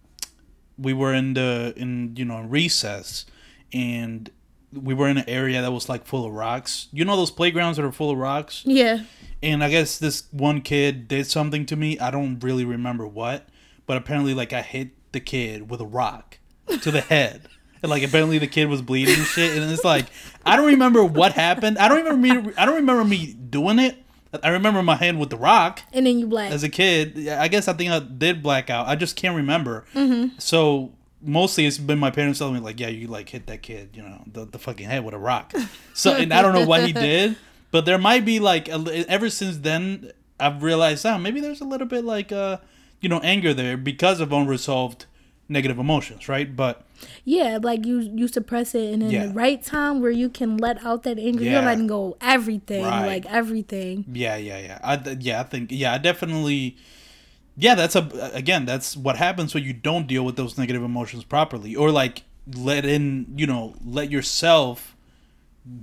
we were in the in you know recess, and we were in an area that was like full of rocks. You know those playgrounds that are full of rocks. Yeah. And I guess this one kid did something to me. I don't really remember what, but apparently like I hit the kid with a rock to the head. And like apparently the kid was bleeding and shit. And it's like I don't remember what happened. I don't even remember. I don't remember me doing it. I remember my hand with the rock And then you black. as a kid. I guess I think I did black out. I just can't remember. Mm-hmm. So mostly it's been my parents telling me like, yeah, you like hit that kid, you know, the, the fucking head with a rock. So and I don't know what he did, but there might be like a, ever since then I've realized, oh, maybe there's a little bit like uh, you know, anger there because of unresolved negative emotions, right? But Yeah, like you you suppress it, and in Yeah. the right time where you can let out that anger, Yeah. you're letting go everything, Right. like everything. Yeah, yeah, yeah. I yeah, I think yeah, I definitely. Yeah, that's a again. That's what happens when you don't deal with those negative emotions properly, or like let in, you know, let yourself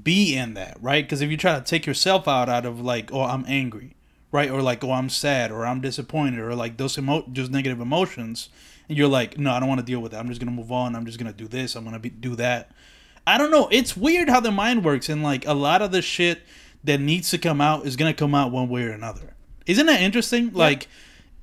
be in that, right? Because if you try to take yourself out out of like, oh, I'm angry, right, or like, oh, I'm sad, or I'm disappointed, or like those emo, just negative emotions, and you're like, no, I don't want to deal with it. I'm just gonna move on. I'm just gonna do this. I'm gonna be, do that. I don't know. It's weird how the mind works, and like a lot of the shit that needs to come out is gonna come out one way or another. Isn't that interesting? Like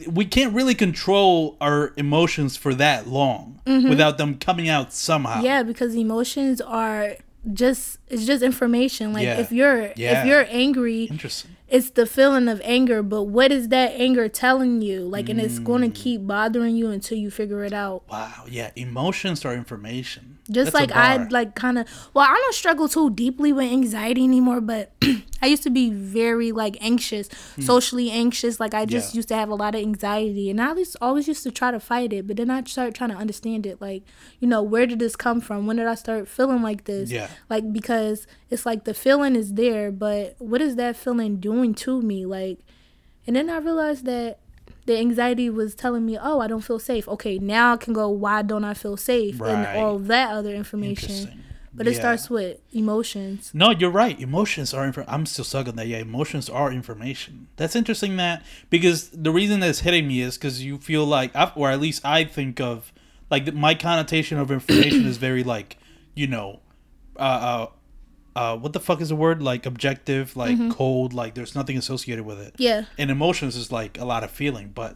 we can't really control our emotions for that long mm-hmm. without them coming out somehow. Yeah, because emotions are just it's just information. Like Yeah. if you're Yeah. if you're angry, Interesting. it's the feeling of anger, but what is that anger telling you? Like and it's going to Mm. keep bothering you until you figure it out. Wow. Yeah. Emotions are information. Just That's like I like kind of well, I don't struggle too deeply with anxiety anymore, but I used to be very like anxious, hmm. socially anxious. Like I just. Yeah. used to have a lot of anxiety, and I always always used to try to fight it. But then I started trying to understand it. Like you know, where did this come from? When did I start feeling like this? Yeah. Like because it's like the feeling is there, but what is that feeling doing to me? Like, and then I realized that the anxiety was telling me, "Oh, I don't feel safe." Okay, now I can go, "Why don't I feel safe?" Right. and all that other information. But it starts with emotions. No, you're right. Emotions are. Inf- I'm still stuck on that. Yeah, emotions are information. That's interesting. That because the reason that's hitting me is because you feel like, or at least I think of, like my connotation of information is very like, you know, uh, uh, uh, what the fuck is the word? Like objective, like cold. Like there's nothing associated with it. Yeah. And emotions is like a lot of feeling, but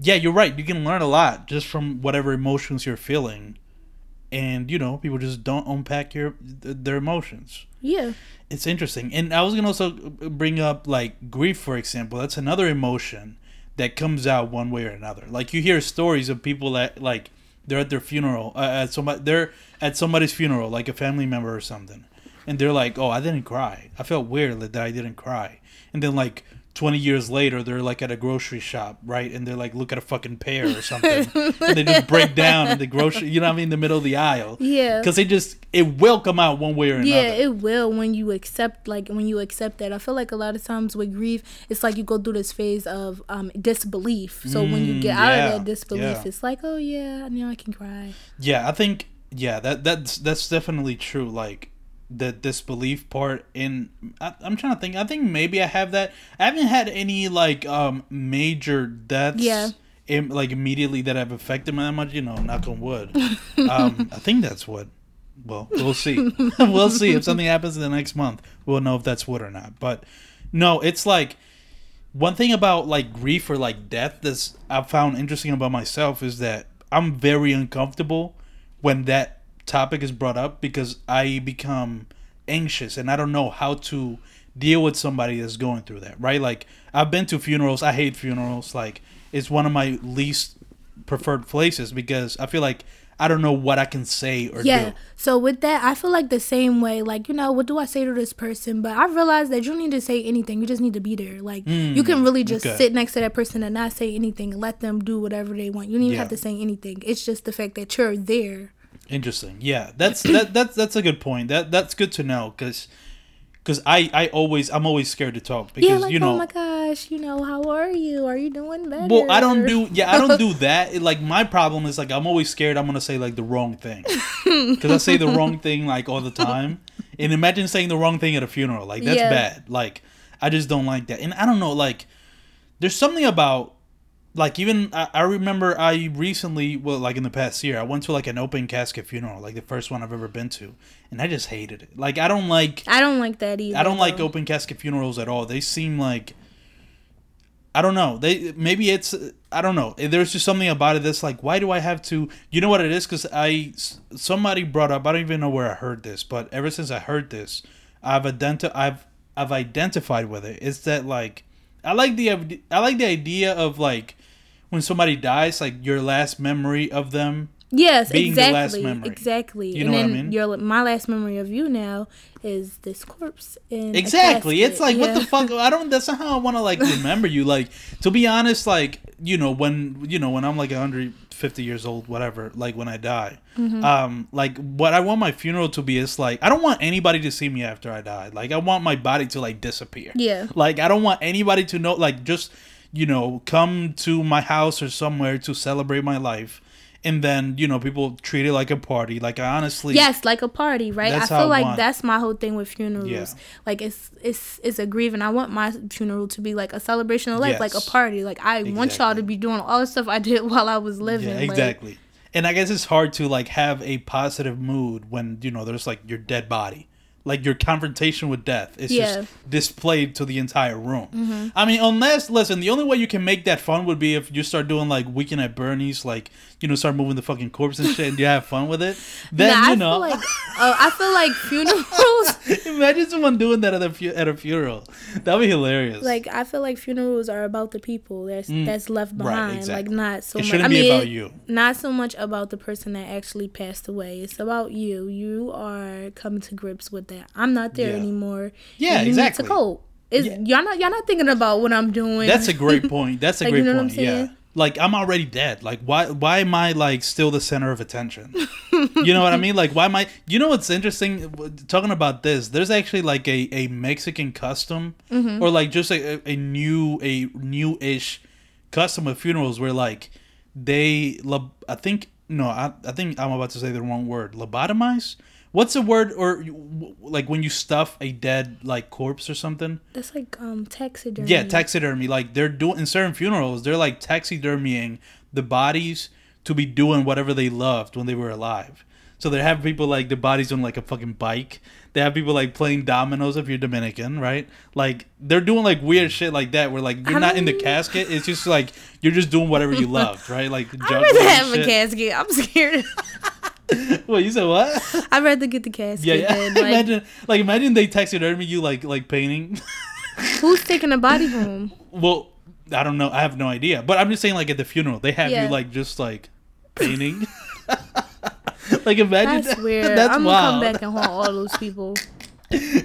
yeah, you're right. You can learn a lot just from whatever emotions you're feeling, and you know, people just don't unpack your their emotions Yeah. it's interesting and i was gonna also bring up like grief for example that's another emotion that comes out one way or another like you hear stories of people that like they're at their funeral uh, at somebody they're at somebody's funeral like a family member or something and they're like oh i didn't cry i felt weird that i didn't cry and then like 20 years later they're like at a grocery shop right and they're like look at a fucking pear or something and they just break down in the grocery you know what i mean in the middle of the aisle Yeah. because it just it will come out one way or another Yeah, it will when you accept like when you accept that. I feel like a lot of times with grief, it's like you go through this phase of um disbelief. So when you get Mm, out yeah, of that disbelief, yeah. it's like, oh yeah, now I can cry. Yeah, I think yeah that that's that's definitely true. Like the disbelief part in I, I'm trying to think. I think maybe I have that. I haven't had any like um major deaths. Yeah. Im, like immediately that have affected me that much. You know, knock on wood. um, I think that's what. Well, we'll see. we'll see if something happens in the next month. We'll know if that's wood or not. But no, it's like one thing about like grief or like death that's I've found interesting about myself is that I'm very uncomfortable when that topic is brought up because I become anxious and I don't know how to deal with somebody that's going through that, right? Like I've been to funerals, I hate funerals, like it's one of my least preferred places because I feel like I don't know what I can say or Yeah. do. So with that, I feel like the same way. Like you know, what do I say to this person? But I realized that you don't need to say anything. You just need to be there. Like you can really just Mm, okay. sit next to that person and not say anything let them do whatever they want. You don't even have to say anything. It's just the fact that you're there. Interesting. Yeah, that's that that's that's a good point. That that's good to know because because I I always I'm always scared to talk because yeah, like you know oh my gosh, you know, how are you? Are you doing better? well I don't do yeah I don't do that. It, like my problem is like I'm always scared I'm gonna say like the wrong thing because I say the wrong thing like all the time. And imagine saying the wrong thing at a funeral like that's Yeah. bad. Like I just don't like that. And I don't know like there's something about like even I, I remember I recently well like in the past year I went to like an open casket funeral like the first one I've ever been to and I just hated it. Like I don't like I don't like that either. I don't like open casket funerals at all. They seem like I don't know. They maybe it's I don't know. There's just something about it that's like why do I have to you know what it is? Because I somebody brought up I don't even know where I heard this but ever since I heard this I've identi- I've I've identified with it. It's that like I like the I like the idea of like when somebody dies, like your last memory of them. Yes, exactly. Exactly. You and know what I then mean? your my last memory of you now is this corpse Exactly. It's like what the fuck? I don't. That's not how I want to like remember you. Like to be honest, like you know when you know when I'm like 150 years old, whatever. Like when I die, Mm-hmm. um, like what I want my funeral to be is like I don't want anybody to see me after I die. Like I want my body to like disappear. Yeah. Like I don't want anybody to know. Like just you know come to my house or somewhere to celebrate my life. And then you know people treat it like a party. Like I honestly, Yes, like a party, right? I feel like want- that's my whole thing with funerals. Yeah. Like it's it's it's a grieving. I want my funeral to be like a celebration of life, like a party. Like I want y'all to be doing all the stuff I did while I was living. Yeah, like- exactly. and I guess it's hard to like have a positive mood when you know there's like your dead body. Like your confrontation with death is Yeah. just displayed to the entire room. Mm-hmm. I mean, unless listen, the only way you can make that fun would be if you start doing like Weekend at Bernie's, like you know, start moving the fucking corpse and shit, and you have fun with it. Then nah, you I know, feel like uh, I feel like funerals. imagine someone doing that at a fu- at a funeral. That'd be hilarious. like I feel like funerals are about the people that's that's left Mm. Right, behind. exactly. Like not so It much. shouldn't I be mean, about it- you. Not so much about the person that actually passed away. It's about you. You are coming to grips with that. I'm not there Yeah. anymore. Yeah, you exactly. Need to cope. It's, Yeah. Y'all not y'all not thinking about what I'm doing. That's a great point. That's a Like, great you know point. Yeah. Like I'm already dead. Like why why am I like still the center of attention? you know what I mean? Like why am I You know what's interesting talking about this? There's actually like a, a Mexican custom Mm-hmm. or like just a, a new a new-ish custom of funerals where like they I think no, I, I think I'm about to say the wrong word. Lobotomize? What's a word or like when you stuff a dead like corpse or something? That's like um taxidermy. Yeah, taxidermy. Like they're doing in certain funerals, they're like taxidermying the bodies to be doing whatever they loved when they were alive. So they have people like the bodies on like a fucking bike. They have people like playing dominoes if you're Dominican, right? Like they're doing like weird shit like that where like you're I not in the casket. It's just like you're just doing whatever you loved, right? Like I'd juggling rather have a casket. I'm scared. What you said? What? I'd rather get the casket. yeah, yeah. Than, like, imagine, like imagine they taxidermy you like like painting. who's taking a body home? Well, I don't know. I have no idea. But I'm just saying, like at the funeral, they have Yeah. you like just like painting. like imagine That's weird. That's I'm gonna come back and haunt all those people.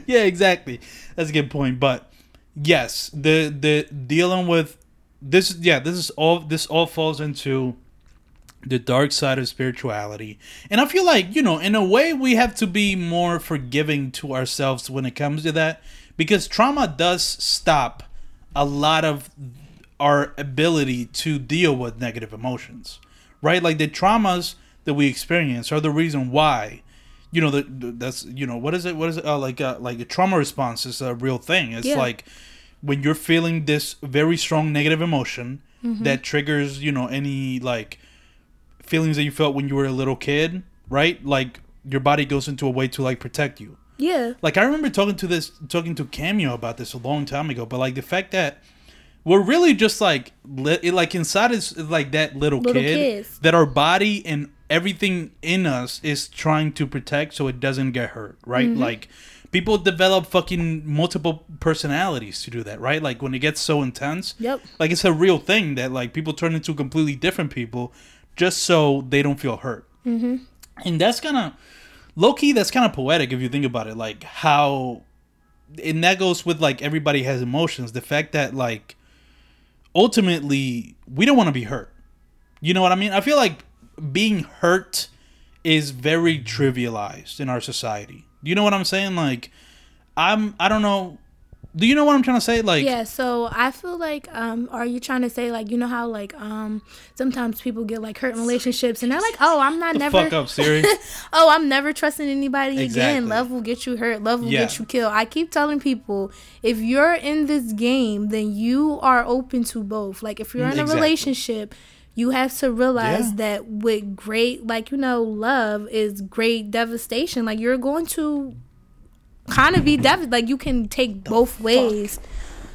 yeah, exactly. That's a good point. But yes, the the dealing with this. Yeah, this is all. This all falls into the dark side of spirituality, and I feel like you know, in a way, we have to be more forgiving to ourselves when it comes to that, because trauma does stop a lot of our ability to deal with negative emotions, right? Like the traumas that we experience are the reason why you know, the, the- that's you know, what is it? What is it? Uh, like uh, like a trauma response is a real thing. It's Yeah. like when you're feeling this very strong negative emotion Mm-hmm. that triggers you know any like feelings that you felt when you were a little kid, right? Like your body goes into a way to like protect you. Yeah. Like I remember talking to this talking to Cameo about this a long time ago, but like the fact that we're really just like li- like inside is like that little, Little kid kids. that our body and everything in us is trying to protect so it doesn't get hurt, right? Mm-hmm. Like people develop fucking multiple personalities to do that, right? Like when it gets so intense, Yep. like it's a real thing that like people turn into completely different people just so they don't feel hurt. Mm-hmm. And that's kind of low key. That's kind of poetic if you think about it. Like how, and that goes with like everybody has emotions. The fact that like ultimately we don't want to be hurt. You know what I mean? I feel like being hurt is very trivialized in our society. You know what I'm saying? Like I'm I don't know. Do you know what I'm trying to say? Like Yeah, so I feel like um are you trying to say like you know how like um sometimes people get like hurt in relationships and they're like, "Oh, I'm not never fuck up, Siri. Oh, I'm never trusting anybody Exactly. again. Love will get you hurt. Love will Yeah. get you killed." I keep telling people, if you're in this game, then you are open to both. Like if you're in a relationship, you have to realize Yeah. that with great like you know, love is great devastation. Like you're going to kind of be dev like you can take both ways.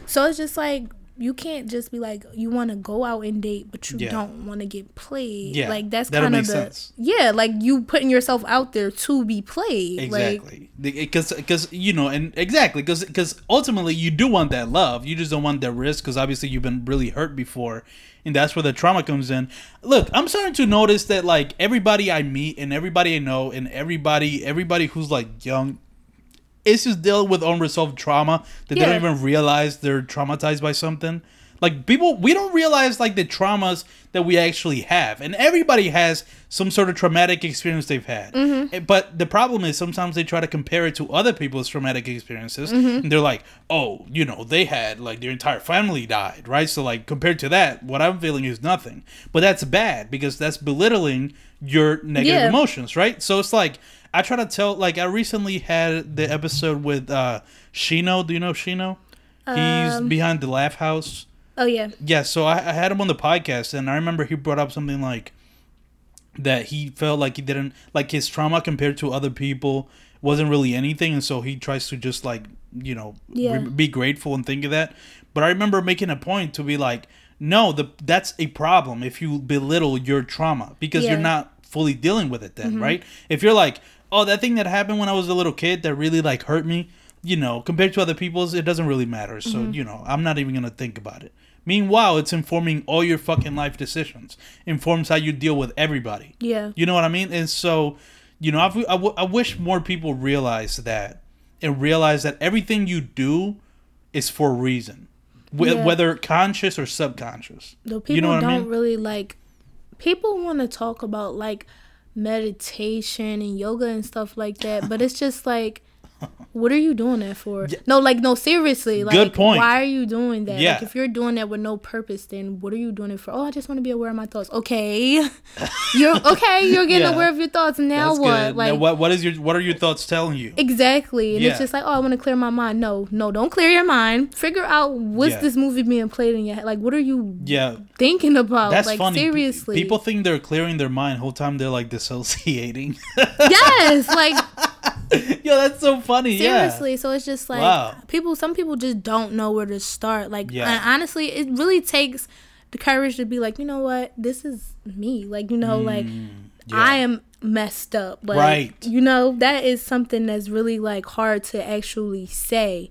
So it's just like you can't just be like you want to go out and date, but you Yeah. don't want to get played. Yeah, like that's kind of the sense. yeah, like you putting yourself out there to be played. Exactly, because because you know, and exactly because because ultimately you do want that love. You just don't want that risk because obviously you've been really hurt before, and that's where the trauma comes in. Look, I'm starting to notice that like everybody I meet and everybody I know and everybody everybody who's like young. Is just dealing with unresolved trauma that they don't even realize they're traumatized by something. Like people, we don't realize like the traumas that we actually have, and everybody has some sort of traumatic experience they've had. Eh, But the problem is sometimes they try to compare it to other people's traumatic experiences, and they're like, "Oh, you know, they had like their entire family died, right? So like compared to that, what I'm feeling is nothing." But that's bad because that's belittling your negative Yeah. emotions, right? So it's like I try to tell. Like I recently had the episode with uh Shino. Do you know Shino? He's Um, behind the Laugh House. oh yeah, Yeah, so I, I had him on the podcast, and I remember he brought up something like, that he felt like he didn't like his trauma compared to other people wasn't really anything, and so he tries to just like you know Yeah. re- be grateful and think of that. But I remember making a point to be like, no, the that's a problem if you belittle your trauma because Yeah. you're not fully dealing with it then, right? If you're like, oh, that thing that happened when I was a little kid that really like hurt me, you know, compared to other people's, it doesn't really matter. So, mm-hmm. you know, I'm not even gonna think about it. Meanwhile, it's informing all your fucking life decisions. Informs how you deal with everybody. Yeah. You know what I mean? And so, you know, I've, I, w- I wish more people realize that and realize that everything you do is for a reason, Wh- Yeah. whether conscious or subconscious. Though people You know don't I mean? really like people want to talk about like meditation and yoga and stuff like that, but it's just like what are you doing that for? No, like no, seriously. Like Good point. why are you doing that? Yeah. Like if you're doing that with no purpose, then what are you doing it for? Oh, I just want to be aware of my thoughts. Okay. you're okay, you're getting Yeah. aware of your thoughts. Now That's what? good. Like Now, what what is your what are your thoughts telling you? Exactly. And Yeah. it's just like, oh, I want to clear my mind. No, no, don't clear your mind. Figure out what's this movie being played in your head. Like, what are you Yeah, thinking about? that's like, funny. Seriously. people think they're clearing their mind. Whole time they're like dissociating. yes, like, Yo, that's so funny. seriously. So it's just like, Wow. people, some people just don't know where to start. Like, Yeah. honestly, it really takes the courage to be like, you know what? This is me. Like, you know, like, Mm, yeah. I am messed up. Like, Right. You know, that is something that's really, like, hard to actually say.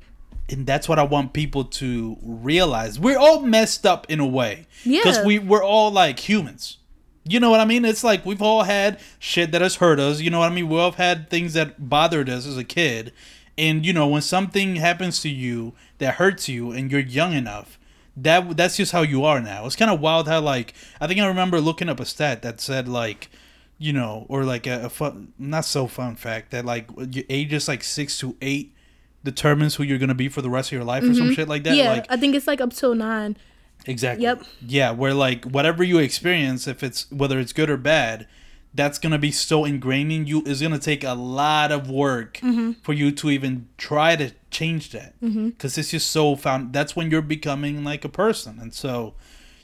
and that's what I want people to realize. We're all messed up in a way. Yeah. Because we, we're all like humans. You know what I mean? It's like we've all had shit that has hurt us. You know what I mean? We've all had things that bothered us as a kid. And you know, when something happens to you that hurts you and you're young enough, that that's just how you are now. It's kind of wild how like I think I remember looking up a stat that said like you know, or like a, a fun, not so fun fact that like your age is like six to eight determines who you're gonna be for the rest of your life or some shit like that. Mm-hmm. yeah, Like I think it's like up till nine. Exactly. Yep. Yeah, where like whatever you experience, if it's whether it's good or bad, that's gonna be so ingrained in you. Is gonna take a lot of work Mm-hmm. for you to even try to change that. Because it's just so found. That's when you're becoming like a person, and so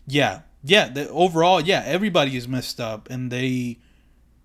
yeah, yeah. The, overall, yeah, everybody is messed up, and they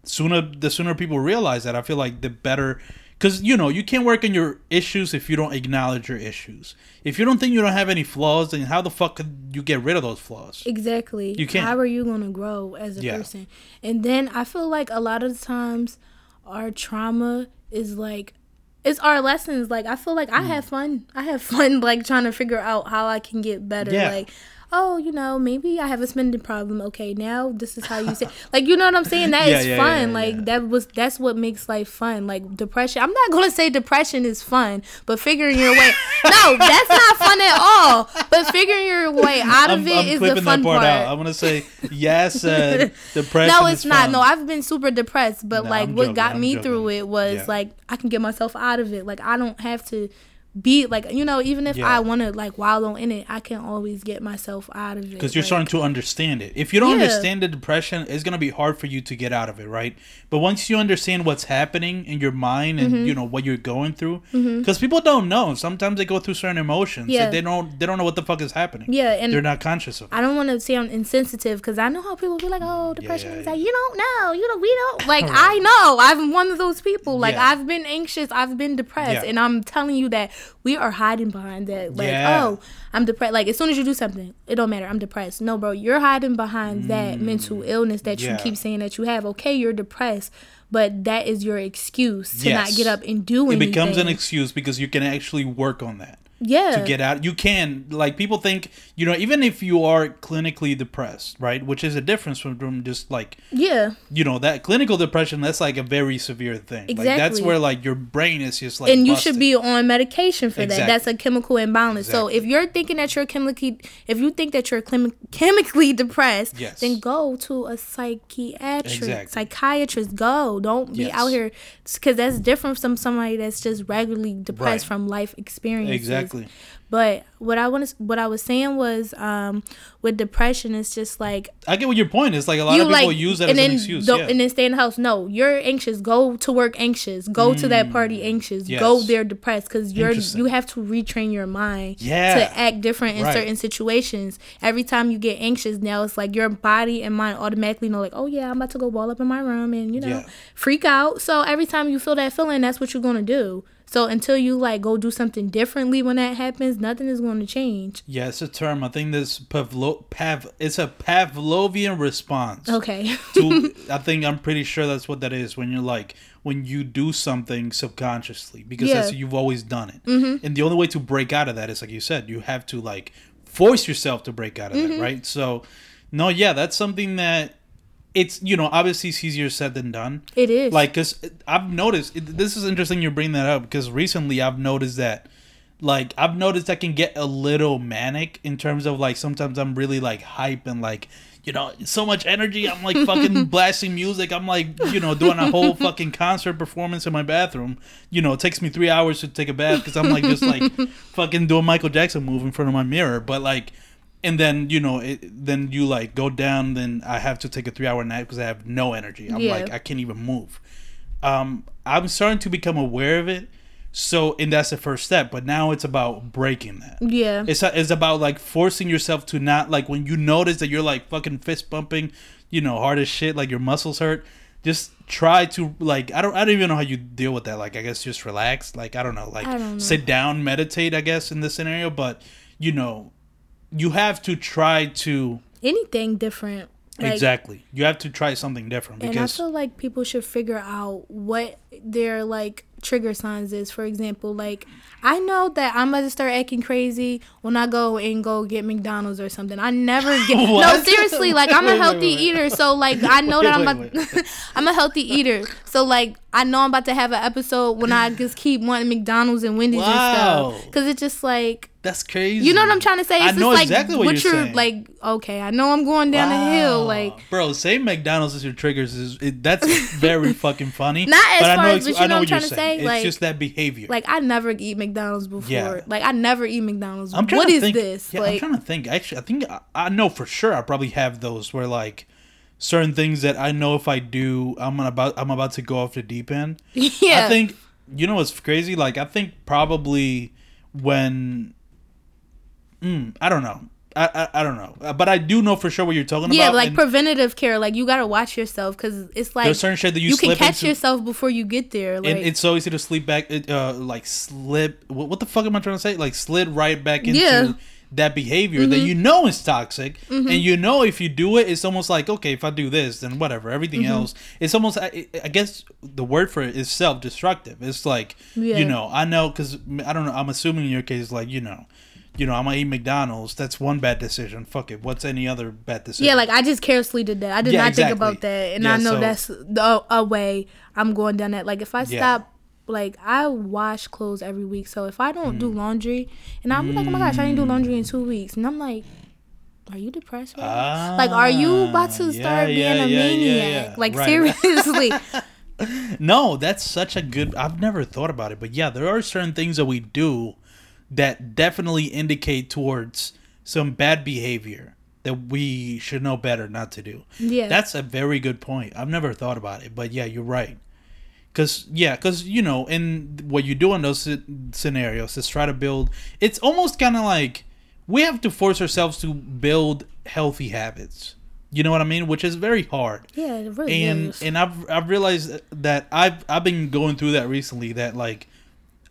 sooner the sooner people realize that, I feel like the better. Because you know you can't work on your issues if you don't acknowledge your issues. If you don't think you don't have any flaws, then how the fuck could you get rid of those flaws? Exactly. You can't. How are you going to grow as a Yeah. person? And then I feel like a lot of the times our trauma is like it's our lessons. Like I feel like Mm. I have fun. I have fun like trying to figure out how I can get better. Yeah. Like oh, you know, maybe I have a spending problem. Okay, now this is how you say. Like you know what I'm saying? That is Yeah, yeah, fun. yeah, like yeah. that was that's what makes life fun. Like depression. I'm not gonna say depression is fun, but figuring your way. no, that's not fun at all. But figuring your way out of I'm, it I'm is the fun part, part. out. I'm gonna say yes. Uh, said depression. No, it's not. fun. No, I've been super depressed, but No, like I'm what joking, got me joking. through it was Yeah. like I can get myself out of it. Like I don't have to be like you know even if Yeah. I want to like wallow in it, I can always get myself out of it. because you're like, starting to understand it. If you don't Yeah. understand the depression, it's gonna be hard for you to get out of it, right? But once you understand what's happening in your mind and Mm-hmm. you know what you're going through, because people don't know. Sometimes they go through certain emotions. Yeah. and they don't. They don't know what the fuck is happening. Yeah, and they're not conscious of. it. I don't want to sound insensitive because I know how people be like, "Oh, depression." yeah, is like you don't know, you know, we don't. Like I know, I'm one of those people. Like. I've been anxious, I've been depressed, Yeah. and I'm telling you that we are hiding behind that. Like, Yeah. oh, I'm depressed. Like as soon as you do something, it don't matter. I'm depressed. No, bro, you're hiding behind that mental illness that Mm. Yeah. you keep saying that you have. Okay, you're depressed, but that is your excuse to not get up and do It anything. It becomes an excuse because you can actually work on that. Yeah. to get out. You can like people think you know even if you are clinically depressed, right? Which is a difference from, from just like yeah. you know that clinical depression. That's like a very severe thing. Like that's where like your brain is just like and you busted. should be on medication for Exactly. that. That's a chemical imbalance. So if you're thinking that you're chemically, if you think that you're chemi- chemically depressed, Yes. then go to a psychiatric, Exactly. psychiatrist. Go. Don't be Yes. out here because that's different from somebody that's just regularly depressed Right. from life experiences. Exactly. Exactly. But what I want to, what I was saying was, um, with depression, it's just like I get what your point is. Like a lot of people use that as an excuse. yeah. and then stay in the house. No, you're anxious. Go to work anxious. Go to that party anxious. Go Mm. There depressed because you're you have to retrain your mind Yeah. to act different in Right. certain situations. Every time you get anxious, now it's like your body and mind automatically know like, oh yeah, I'm about to go ball up in my room and you know Yeah. freak out. So every time you feel that feeling, that's what you're gonna do. So until you like go do something differently when that happens, nothing is going to change. yeah, it's a term. I think this Pavlo Pav. It's a Pavlovian response. Okay. to I think I'm pretty sure that's what that is when you're like when you do something subconsciously because Yeah. that's you've always done it. Mm-hmm. And the only way to break out of that is like you said, you have to like force yourself to break out of Mm-hmm. that, right? So no, yeah, that's something that it's you know obviously it's easier said than done. it is. Like, cause I've noticed it, this is interesting. You bring that up because recently I've noticed that, like, I've noticed I can get a little manic in terms of like sometimes I'm really like hype and like, you know, so much energy. I'm like fucking blasting music. I'm like, you know, doing a whole fucking concert performance in my bathroom. You know, it takes me three hours to take a bath because I'm like just like fucking doing Michael Jackson move in front of my mirror. But like and then you know it, then you like go down then i have to take a three hour nap because i have no energy i'm Yeah. like i can't even move um i'm starting to become aware of it so and that's the first step but now it's about breaking that yeah. it's, it's about like forcing yourself to not like when you notice that you're like fucking fist bumping you know hard as shit like your muscles hurt just try to like i don't i don't even know how you deal with that like i guess just relax like i don't know like don't know. sit down meditate i guess in this scenario but you know you have to try to Anything different. Like, exactly you have to try something different And I because feel like people should figure out what their like trigger signs is. For example, like I know that I'm about to start acting crazy when I go and go get McDonald's or something. I never get no seriously. Like I'm a healthy wait, wait. eater, so like I know that I'm Wait, about. I'm a healthy eater, so like I know I'm about to have an episode when I just keep wanting McDonald's and Wendy's Wow. and stuff. Because it's just like that's crazy you know what I'm trying to say. It's I just know like exactly what you're you're saying. like. Okay, I know I'm going down the hill. Like bro, saying McDonald's is your triggers is it, that's very fucking funny. Not as but I far know as- but you I know know what what I'm you're trying to say? It's Like- just that behavior. Like I never eat McDonald's before. Yeah. Like I never eat McDonald's. I'm trying What to is think, this? Yeah, I'm trying to think. Actually, I think I, I know for sure. I probably have those where like certain things that I know if I do, I'm about I'm about to go off the deep end. yeah. I think you know what's crazy. Like I think probably when, mm, I don't know. I, I, I don't know, Uh, but I do know for sure what you're talking yeah, about. Yeah, like preventative care. Like you gotta watch yourself because it's like there's certain shit that you, you, can catch into, yourself before you get there. Like and it's so easy to sleep back, uh, like slip. What, what the fuck am I trying to say? Like slid right back into Yeah. Mm-hmm. that behavior that you know is toxic, and you know if you do it, it's almost like okay, if I do this, then whatever. Everything Mm-hmm. else, it's almost. I, I guess the word for it is self-destructive. It's like Yeah. you know, I know because I don't know. I'm assuming in your case, like you know. You know, I'm gonna eat McDonald's. That's one bad decision. Fuck it. What's any other bad decision? yeah, like I just carelessly did that. I did Yeah, not exactly. think about that, and Yeah, I know so- that's the a way I'm going down that. Like if I stop. Like I wash clothes every week, so if I don't Mm. do laundry, and I'm like, oh my gosh, I didn't do laundry in two weeks, and I'm like, are you depressed? Right? Like, are you about to Ah, start yeah, being yeah, a maniac? yeah. Like right. seriously, No, that's such a good. I've never thought about it, but yeah, there are certain things that we do that definitely indicate towards some bad behavior that we should know better not to do. Yeah. that's a very good point. I've never thought about it, but yeah, you're right. Cause yeah, cause you know, in what you do in those scenarios is try to build. It's almost kind of like we have to force ourselves to build healthy habits. You know what I mean? Which is very hard yeah, it really and is. and I've I've realized that I've I've been going through that recently. That like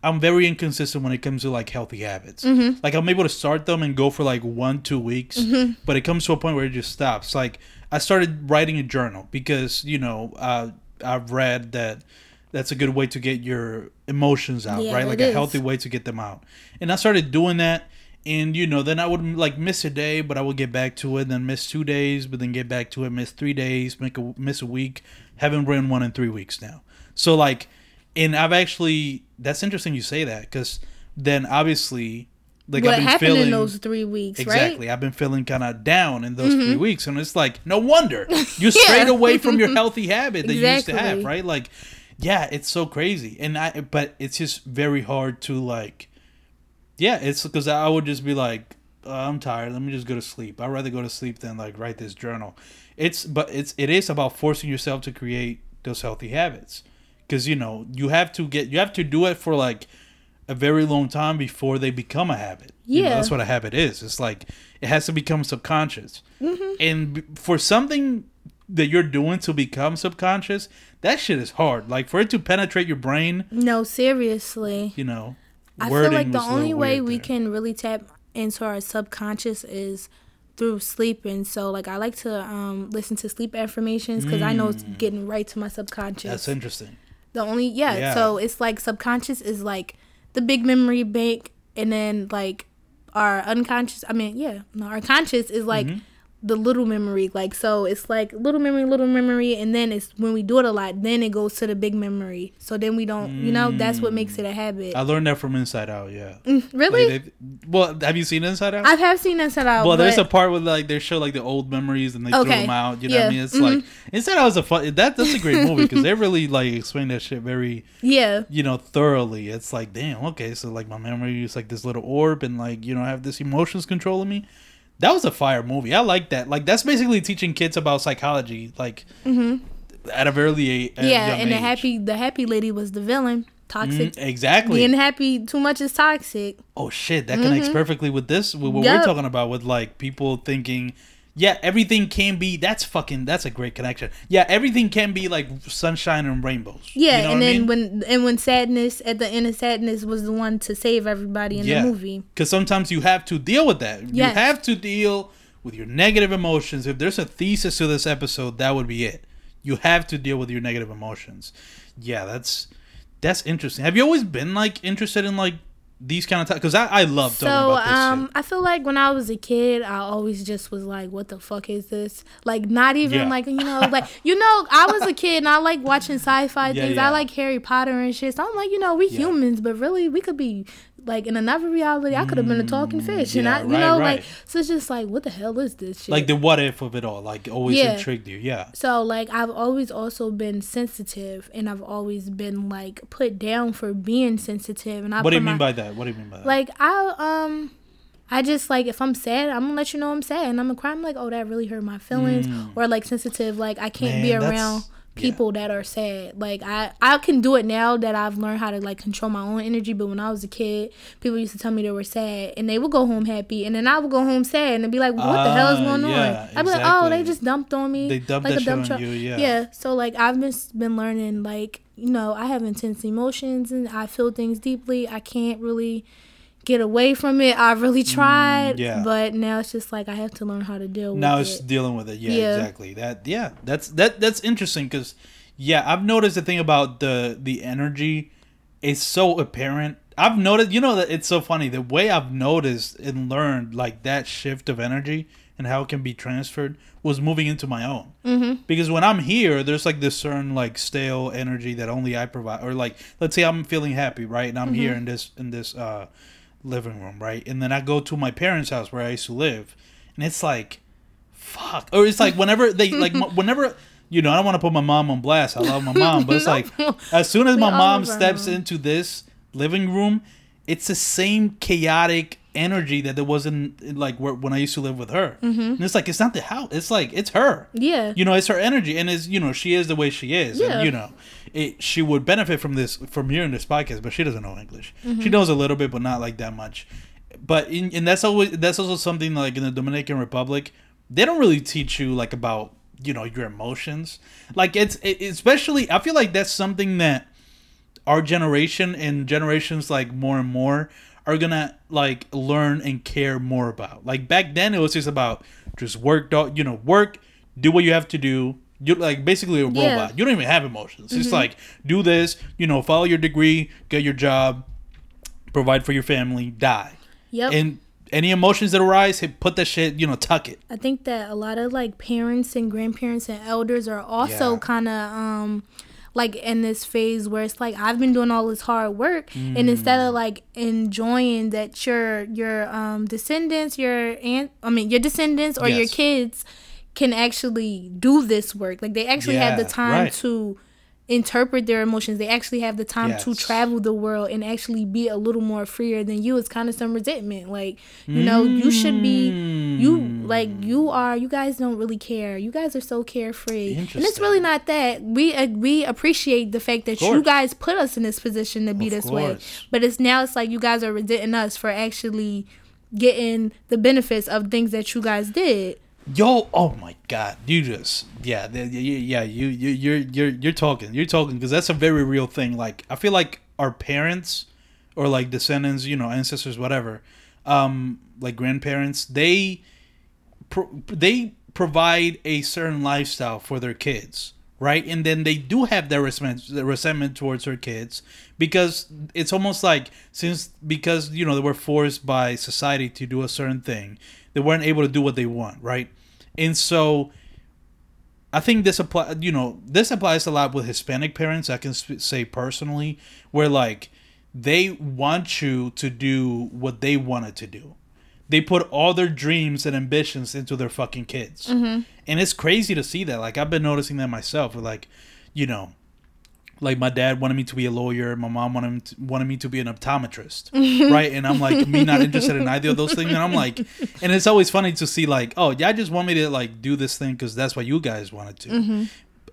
I'm very inconsistent when it comes to like healthy habits. Mm-hmm. Like I'm able to start them and go for like one two weeks, but it comes to a point where it just stops. Like I started writing a journal because you know uh, I've read that that's a good way to get your emotions out, Yeah, right? Like a is. healthy way to get them out. And I started doing that. And you know, then I would like miss a day, but I would get back to it. Then miss two days, but then get back to it. Miss three days, make a miss a week. Haven't written one in three weeks now. So like, and I've actually that's interesting you say that because then obviously like what I've been happened feeling in those three weeks, exactly. right? Mm-hmm. I've been feeling kind of down in those three weeks, and it's like no wonder you strayed away from your healthy habit that you used to have, right? Like, yeah, it's so crazy, and I but it's just very hard to like yeah, it's because I would just be like, uh, I'm tired. Let me just go to sleep. I'd rather go to sleep than like write this journal. It's but it's it is about forcing yourself to create those healthy habits because you know you have to get you have to do it for like a very long time before they become a habit. You know, Yeah. that's what a habit is. It's like it has to become subconscious. Mm-hmm. And b- for something that you're doing to become subconscious, that shit is hard. Like for it to penetrate your brain, No, seriously. you know. I feel like the was a little only way we there. can really tap into our subconscious is through sleeping. So like I like to um listen to sleep affirmations because I know it's getting right to my subconscious. Mm. That's interesting. The only yeah, Yeah. so it's like subconscious is like the big memory bank and then like our unconscious I mean, yeah, no, our conscious is like Mm-hmm. The little memory. Like so it's like little memory, little memory and then it's when we do it a lot, then it goes to the big memory. So then we don't you know, that's what makes it a habit. I learned that from Inside Out, yeah. really? Like, they- well, have you seen Inside Out? I have seen Inside Out. well, there's a part where like they show like the old memories and they throw them out. You know what I mean? It's Mhm. like Inside Out was a fun. That that's a great movie because they really like explain that shit very yeah. you know thoroughly. It's like damn, okay, so like my memory is like this little orb and like you know I have this emotions controlling me. That was a fire movie. I like that. Like that's basically teaching kids about psychology, like at a very a- a Mm-hmm. Yeah, and the age. happy the happy lady was the villain. Toxic. Mhm, exactly. Being happy too much is toxic. oh shit, that connects perfectly with this. With what Mm-hmm. We're talking about with like people thinking, yeah, everything can be. That's fucking. That's a great connection. Yeah, everything can be like sunshine and rainbows. Yeah, You know and what I then mean? when and when sadness at the end of sadness was the one to save everybody in Yeah. the movie. Because sometimes you have to deal with that. Yes. You have to deal with your negative emotions. If there's a thesis to this episode, that would be it. You have to deal with your negative emotions. Yeah, that's that's interesting. Have you always been like interested in like these kind of topics? Because I, I love talking So about this um, shit. I feel like when I was a kid, I always just was like, "What the fuck is this?" Like, not even Yeah. like you know, like you know, I was a kid and I like watching sci-fi Yeah, things. yeah. I like Harry Potter and shit. So I'm like, you know, we humans, but really, we could be like in another reality. I could have been a talking fish, and Mm, I, you right, know, right. like so it's just like, what the hell is this shit? like the what if of it all, like always Yeah. intrigued you. Yeah. So like I've always also been sensitive and I've always been like put down for being sensitive and I What do you mean my, by that? What do you mean by that? like I um I just like if I'm sad, I'm gonna let you know I'm sad and I'm gonna cry. I'm like, oh that really hurt my feelings or like sensitive, like I can't be Mm. Man, that's- around yeah. people that are sad. Like I I can do it now that I've learned how to like control my own energy. But when I was a kid, people used to tell me they were sad and they would go home happy and then I would go home sad and they'd be like, what the hell is Ah, going yeah, on? I'd be like, oh, they just dumped on me. They dumped like that shit on truck. you, yeah. Yeah. So like I've just been learning like you know I have intense emotions and I feel things deeply. I can't really get away from it. I really tried, Mm, yeah. but now it's just like I have to learn how to deal now with it's it. dealing with it yeah, Yeah. exactly that yeah that's that that's interesting because yeah i've noticed the thing about the the energy is so apparent i've noticed you know that it's so funny the way i've noticed and learned like that shift of energy and how it can be transferred was moving into my own mm-hmm. because when i'm here there's like this certain like stale energy that only i provide or like let's say i'm feeling happy right and i'm here in this in this uh living room right? And then i go to my parents house where i used to live and it's like fuck. Or it's like whenever they like whenever you know i don't want to put my mom on blast. I love my mom but it's like as soon as my mom steps into this living room it's the same chaotic energy that there was in, in, like where, when i used to live with her. Mm-hmm. and it's like it's not the house it's like it's her. Yeah. you know it's her energy and it's you know she is the way she is Yeah. and you know it, she would benefit from this from hearing this podcast but she doesn't know english Mm-hmm. she knows a little bit but not like that much but in, and that's always that's also something like in the dominican republic they don't really teach you like about you know your emotions like it's it, especially i feel like that's something that our generation and generations like more and more are gonna like learn and care more about. Like back then, it was just about just work, dog. You know, work, do what you have to do. You like basically a Yeah. robot. You don't even have emotions. It's like do this. You know, follow your degree, get your job, provide for your family, die. Yep. And any emotions that arise, put that shit. You know, tuck it. I think that a lot of like parents and grandparents and elders are also Yeah. kind of um like in this phase where it's like I've been doing all this hard work Mm. and instead of like enjoying that your your um descendants your aunt I mean your descendants or your kids can actually do this work like they actually have the time right. to interpret their emotions. They actually have the time to travel the world and actually be a little more freer than you. It's kind of some resentment. Like, you know, you should be you Mm. like you are you guys don't really care. You guys are so carefree. And it's really not that. We uh, we appreciate the fact that you guys put us in this position to be Of this way. But it's now it's like you guys are resenting us for actually getting the benefits of things that you guys did. Yo, oh my God, you just yeah, yeah, you you you're you're you're talking, you're talking because that's a very real thing. Like I feel like our parents or like descendants, you know, ancestors, whatever, um, like grandparents, they pro- they provide a certain lifestyle for their kids, right? And then they do have their resentment, resentment towards her kids because it's almost like since because you know they were forced by society to do a certain thing, they weren't able to do what they want, right? And so I think this apply, you know, this applies a lot with Hispanic parents. I can sp- say personally, where like they want you to do what they wanted to do. They put all their dreams and ambitions into their fucking kids, mm-hmm. and it's crazy to see that. Like I've been noticing that myself. Like, you know, like my dad wanted me to be a lawyer, my mom wanted me to, wanted me to be an optometrist, right? And I'm like, me not interested in either of those things. And I'm like, and it's always funny to see like, oh, yeah, I just want me to like do this thing because that's what you guys wanted to. Mm-hmm.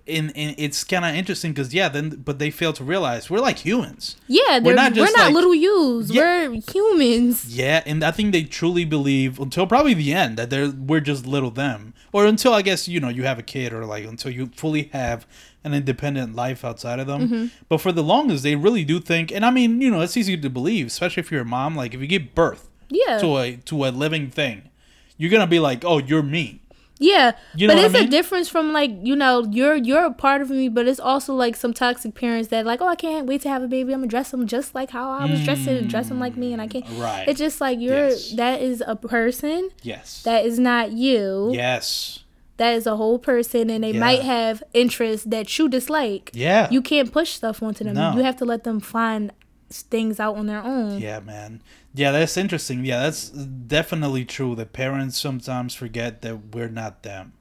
And, and it's kind of interesting because yeah, then but they fail to realize we're like humans. Yeah, We're not, just we're not like- little yous. Yeah. We're humans. Yeah, and I think they truly believe until probably the end that they're we're just little them, or until I guess you know you have a kid, or like until you fully have an independent life outside of them. Mm-hmm. But for the longest, they really do think, and I mean, you know, it's easy to believe, especially if you're a mom. Like if you give birth Yeah. to a to a living thing, you're gonna be like, oh, you're me. Yeah, You know but what I it's mean? a difference from like you know you're you're a part of me, but it's also like some toxic parents that like oh I can't wait to have a baby. I'm gonna dress them just like how I was dressed and mm. dress them like me, and I can't. Right. It's just like you're Yes. that is a person Yes. that is not you. yes. That is a whole person, and they Yeah. might have interests that you dislike. Yeah. You can't push stuff onto them. No. You have to let them find things out on their own. Yeah, man. Yeah, that's interesting. Yeah, that's definitely true. That parents sometimes forget that we're not them,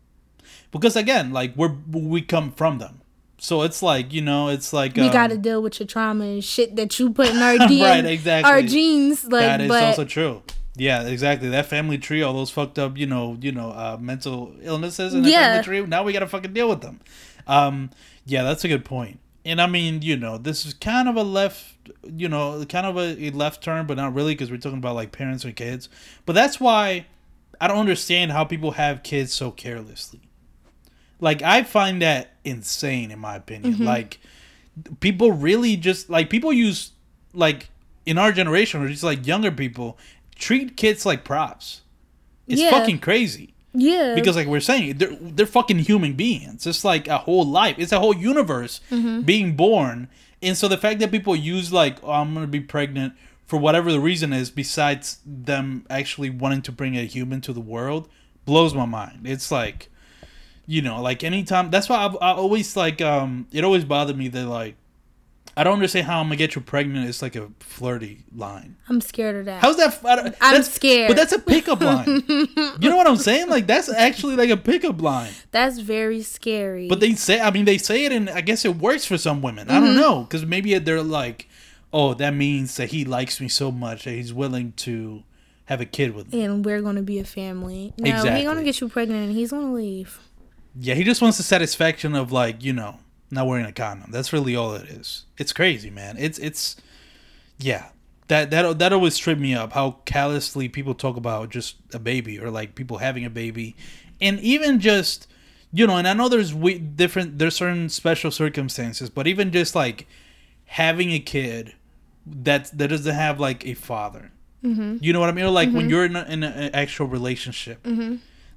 because again, like we're we come from them. So it's like you know, it's like We um, got to deal with your trauma and shit that you put in our DNA, Right, exactly. our genes. Like, that is but also true. Yeah, exactly. That family tree, all those fucked up, you know, you know, uh, mental illnesses in the Yeah. family tree. Now we gotta fucking deal with them. Um, yeah, that's a good point. And I mean, you know, this is kind of a left, you know, kind of a, left turn, but not really because we're talking about like parents and kids. But that's why I don't understand how people have kids so carelessly. Like I find that insane, in my opinion. Mm-hmm. Like people really just like people use like in our generation or just like younger people treat kids like props. It's Yeah. fucking crazy yeah, because like we're saying they're they're fucking human beings. It's like a whole life. It's a whole universe Mm-hmm. being born. And so the fact that people use like oh, I'm gonna be pregnant for whatever the reason is, besides them actually wanting to bring a human to the world, blows my mind. It's like, you know, like anytime. That's why I, I always like. Um, it always bothered me that like, I don't understand how I'm gonna get you pregnant. It's like a flirty line. I'm scared of that. How's that? I don't- I'm that's- scared. But that's a pickup line. you know what I'm saying? Like that's actually like a pickup line. That's very scary. But they say, I mean, they say it, and I guess it works for some women. I don't Mm-hmm. know, because maybe they're like, oh, that means that he likes me so much that he's willing to have a kid with me. and we're gonna be a family. No, Exactly. he's gonna get you pregnant and he's gonna leave. Yeah, he just wants the satisfaction of like, you know, not wearing a condom. That's really all it is. It's crazy, man. It's it's, yeah. That that that always tripped me up. How callously people talk about just a baby or like people having a baby, and even just, you know. And I know there's we, different. There's certain special circumstances, but even just like having a kid that that doesn't have like a father. Mm-hmm. You know what I mean? Or like when you're in, a, in a- an actual relationship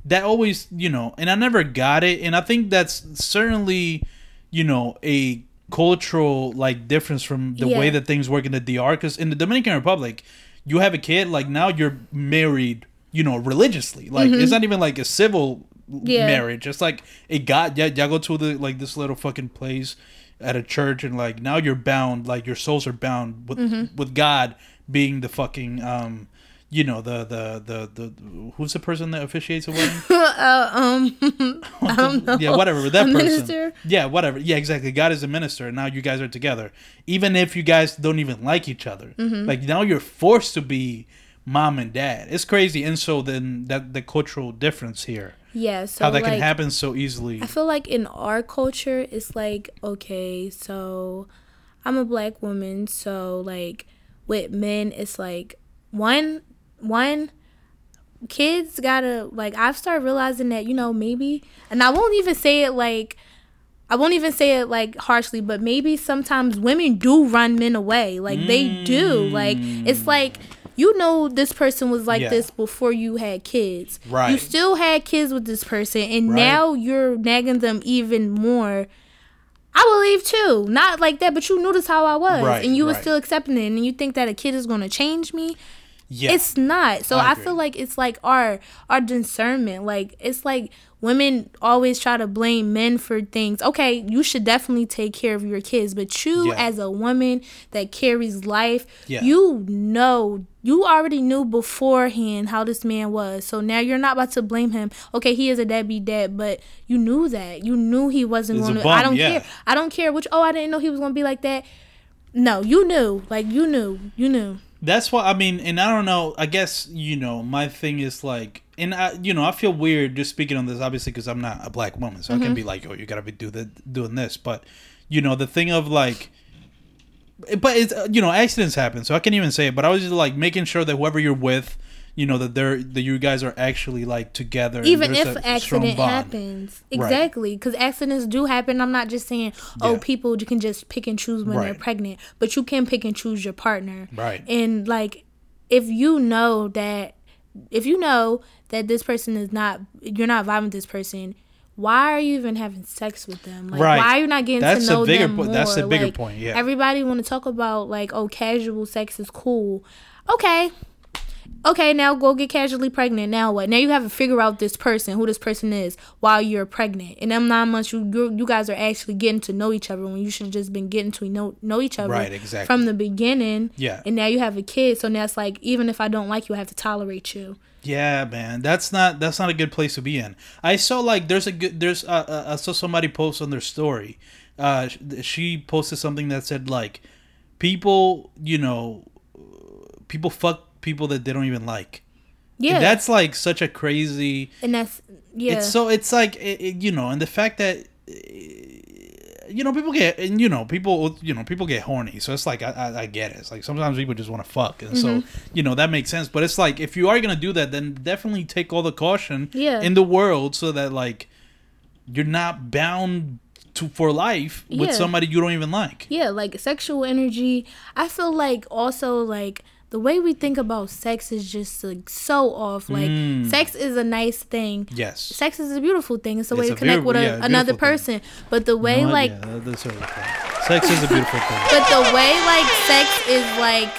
that always you know and i never got it and i think that's certainly you know a cultural like difference from the way that things work in the dr because in the dominican republic you have a kid like now you're married you know religiously. Like it's not even like a civil Yeah. marriage. It's like a god yeah y'all go to the like this little fucking place at a church and like now you're bound like your souls are bound with with god being the fucking um you know the the the the who's the person that officiates a wedding? uh, um, I don't know. yeah, whatever. That A person. minister? Yeah, whatever. Yeah, exactly. God is a minister, and now you guys are together, even if you guys don't even like each other. Mm-hmm. Like now you're forced to be mom and dad. It's crazy, and so then that the cultural difference here, Yeah, so how that like, can happen so easily. I feel like in our culture, it's like, okay, so I'm a black woman, so like with men, it's like one, one, kids gotta, like, I've started realizing that, you know, maybe, and I won't even say it like, I won't even say it like harshly, but maybe sometimes women do run men away. Like they do. Like it's mm. like you know this person was like Yeah. this before you had kids. right You still had kids with this person and Right. now you're nagging them even more. I believe too. Not like that, but you notice how I was Right, and you were still accepting it and you think that a kid is gonna change me. Yeah, It's not. So I I, feel like it's like our our discernment. Like it's like women always try to blame men for things. Okay, you should definitely take care of your kids, but you Yeah. as a woman that carries life, Yeah. you know you already knew beforehand how this man was. So now you're not about to blame him. Okay, he is a deadbeat dad, but you knew that. You knew he wasn't going to I don't care. I don't care which oh, I didn't know he was going to be like that. No, you knew. Like you knew. You knew. That's why I mean, and I don't know. I guess you know my thing is like, and I, you know, I feel weird just speaking on this, obviously, because I'm not a black woman, so I can be like, oh, you gotta be do the doing this, but you know, the thing of like, but it's uh, you know, accidents happen, so I can't even say it. But I was just like making sure that whoever you're with, you know, that they're that you guys are actually like together, even if a accident happens exactly because accidents do happen i'm not just saying oh Yeah. people you can just pick and choose when they're pregnant but you can pick and choose your partner Right. and like if you know that if you know that this person is not you're not vibing with this person why are you even having sex with them? Like, Right. why are you not getting That's to a know bigger them po- more? that's a bigger Like, point, yeah. Everybody want to talk about like, oh, casual sex is cool. Okay, okay, now go get casually pregnant. Now what? Now you have to figure out this person, who this person is, while you're pregnant. In them nine months, you you you guys are actually getting to know each other when you should have just been getting to know know each other Right, exactly. from the beginning. Yeah. And now you have a kid, so now it's like even if I don't like you, I have to tolerate you. Yeah, man, that's not that's not a good place to be in. I saw like there's a good there's uh, uh, I saw somebody post on their story. Uh, she posted something that said like people, you know, people fuck people that they don't even like. Yeah. That's like such a crazy. and that's yeah. It's so it's like it, it- you know, and the fact that uh, you know people get and you know people you know people get horny, so it's like I, I, I get it. It's like sometimes people just want to fuck, and Mm-hmm. so you know that makes sense. But it's like if you are gonna do that, then definitely take all the caution Yeah. in the world so that like you're not bound to for life with Yeah. somebody you don't even like. yeah, like sexual energy. I feel like also like the way we think about sex is just like so off. Like Mm. sex is a nice thing. Yes. Sex is a beautiful thing. It's a way It's to a connect with a, yeah, another beautiful thing. person. But the way No like that's. Sex is a beautiful thing. but the way like sex is like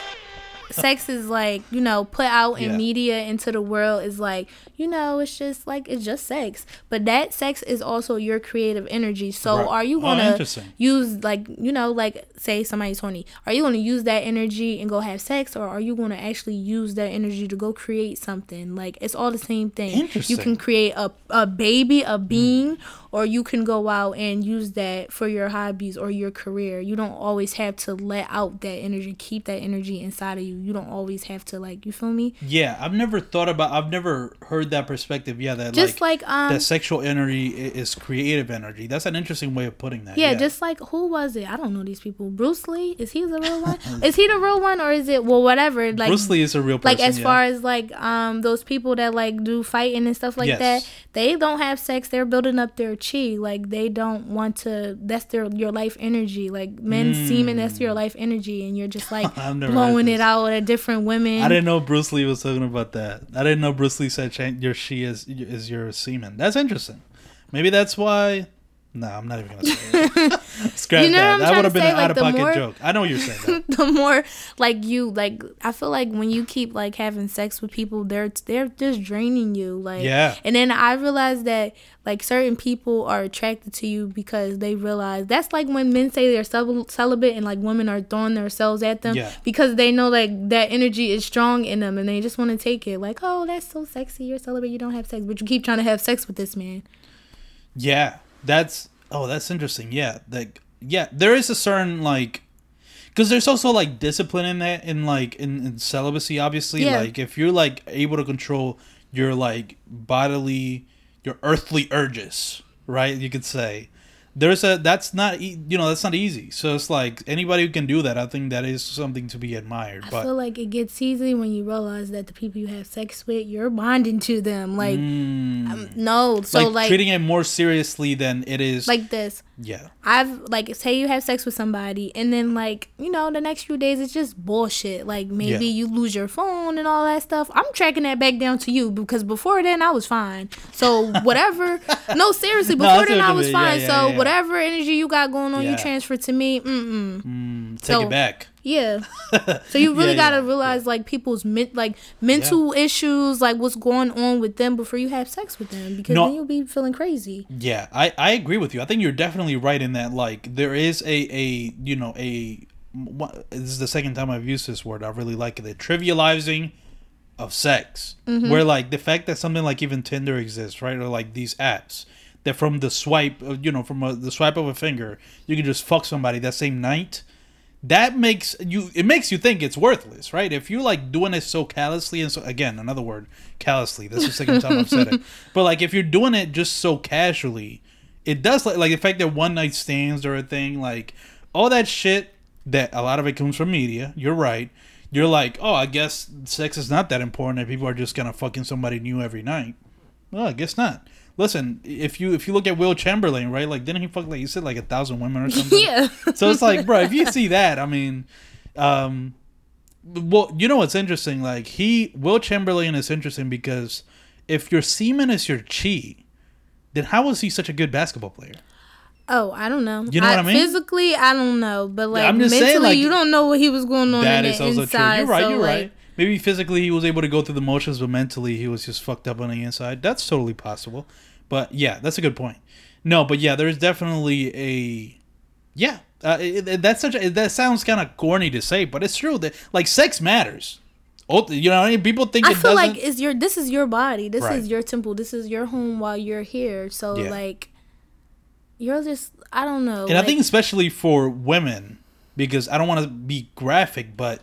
sex is like you know put out in Yeah. media into the world is like you know it's just like it's just sex. But that sex is also your creative energy. So Right. are you Oh, gonna interesting. use like you know like say somebody's horny. Are you gonna use that energy and go have sex or are you gonna actually use that energy to go create something? Like it's all the same thing. You can create a, a baby a hmm. being or you can go out and use that for your hobbies or your career. You don't always have to let out that energy keep that energy inside of you you don't always have to like you feel me Yeah, I've never thought about. I've never heard that perspective. Yeah, that just like, like, um that sexual energy is creative energy. That's an interesting way of putting that. yeah, just like who was it? I don't know these people. Bruce Lee is he the real one? is he the real one or is it well whatever? Like Bruce Lee is a real person. like as yeah. far as like um those people that like do fighting and stuff like Yes. that they don't have sex they're building up their chi like they don't want to that's their your life energy like men semen that's your life energy and you're just like. I've never heard blowing it out at different women I didn't know Bruce Lee was talking about that. I didn't know Bruce Lee said your chi is is your semen. That's interesting. Maybe that's why No, I'm not even gonna say. Scrap You know that. That would have been say? an Like, out of pocket more- joke. I know what you're saying. The more like you like I feel like when you keep like having sex with people they're they're just draining you like Yeah. and then I realized that like certain people are attracted to you because they realize that's like when men say they're cel- celibate and like women are throwing themselves at them Yeah. because they know like that energy is strong in them and they just want to take it like oh that's so sexy you're celibate you don't have sex but you keep trying to have sex with this man Yeah, that's oh, that's interesting. Yeah, like yeah, there is a certain like because there's also like discipline in that in like in, in celibacy. Obviously, Yeah. like if you're like able to control your like bodily, your earthly urges, right? You could say there's a that's not e- you know that's not easy. So it's like anybody who can do that, I think that is something to be admired. I But feel like it gets easy when you realize that the people you have sex with you're bonding to them like mm, um, no so like, like treating it more seriously than it is. like this yeah, I've like say you have sex with somebody and then like you know the next few days it's just bullshit. Like maybe Yeah. you lose your phone and all that stuff. I'm tracking that back down to you because before then I was fine. So whatever. no, seriously, before that's then I was mean. Yeah, fine. yeah, so whatever energy you got going on, you transfer to me. Mm mm. mm, take So- it back. Yeah. So you really Yeah, gotta yeah, realize like people's men- like mental issues, like what's going on with them before you have sex with them, because No. then you'll be feeling crazy. Yeah, I, I agree with you. I think you're definitely right in that. Like, there is a, a you know, a. what- This is the second time I've used this word. I really like it. The trivializing of sex. Mm-hmm. Where, like, the fact that something like even Tinder exists, right? Or, like, these apps. That from the swipe, of, you know, from a, the swipe of a finger, you can just fuck somebody that same night. That makes you. It makes you think it's worthless, right? If you're like doing it so callously and so again, another word, callously. That's the second time I've said it. But like, if you're doing it just so casually, it does like like the fact that one night stands are a thing, like all that shit. That a lot of it comes from media. You're right. You're like, oh, I guess sex is not that important, and people are just gonna fucking somebody new every night. Well, I guess not. Listen, if you if you look at Wilt Chamberlain, right? Like, didn't he fuck like you said like a thousand women or something? yeah. So it's like, bro, if you see that, I mean, um, well, you know what's interesting? Like he, Wilt Chamberlain is interesting because if your semen is your chi, then how was he such a good basketball player? Oh, I don't know. You know what I mean? Physically, I don't know, but like just mentally, saying, like, you don't know what he was going on That in is also inside. true. You're right. so, you're like, right. Maybe physically he was able to go through the motions, but mentally he was just fucked up on the inside. That's totally possible. But yeah, that's a good point. No, but yeah, there's definitely a yeah. Uh, it, it- that's such a that sounds kind of corny to say, but it's true that like sex matters. Oh, you know, I mean? people think I feel doesn't. like it's your. This is your body. This Right. is your temple. This is your home while you're here. So Yeah. like, you're just. I don't know. and I think especially for women, because I don't want to be graphic, but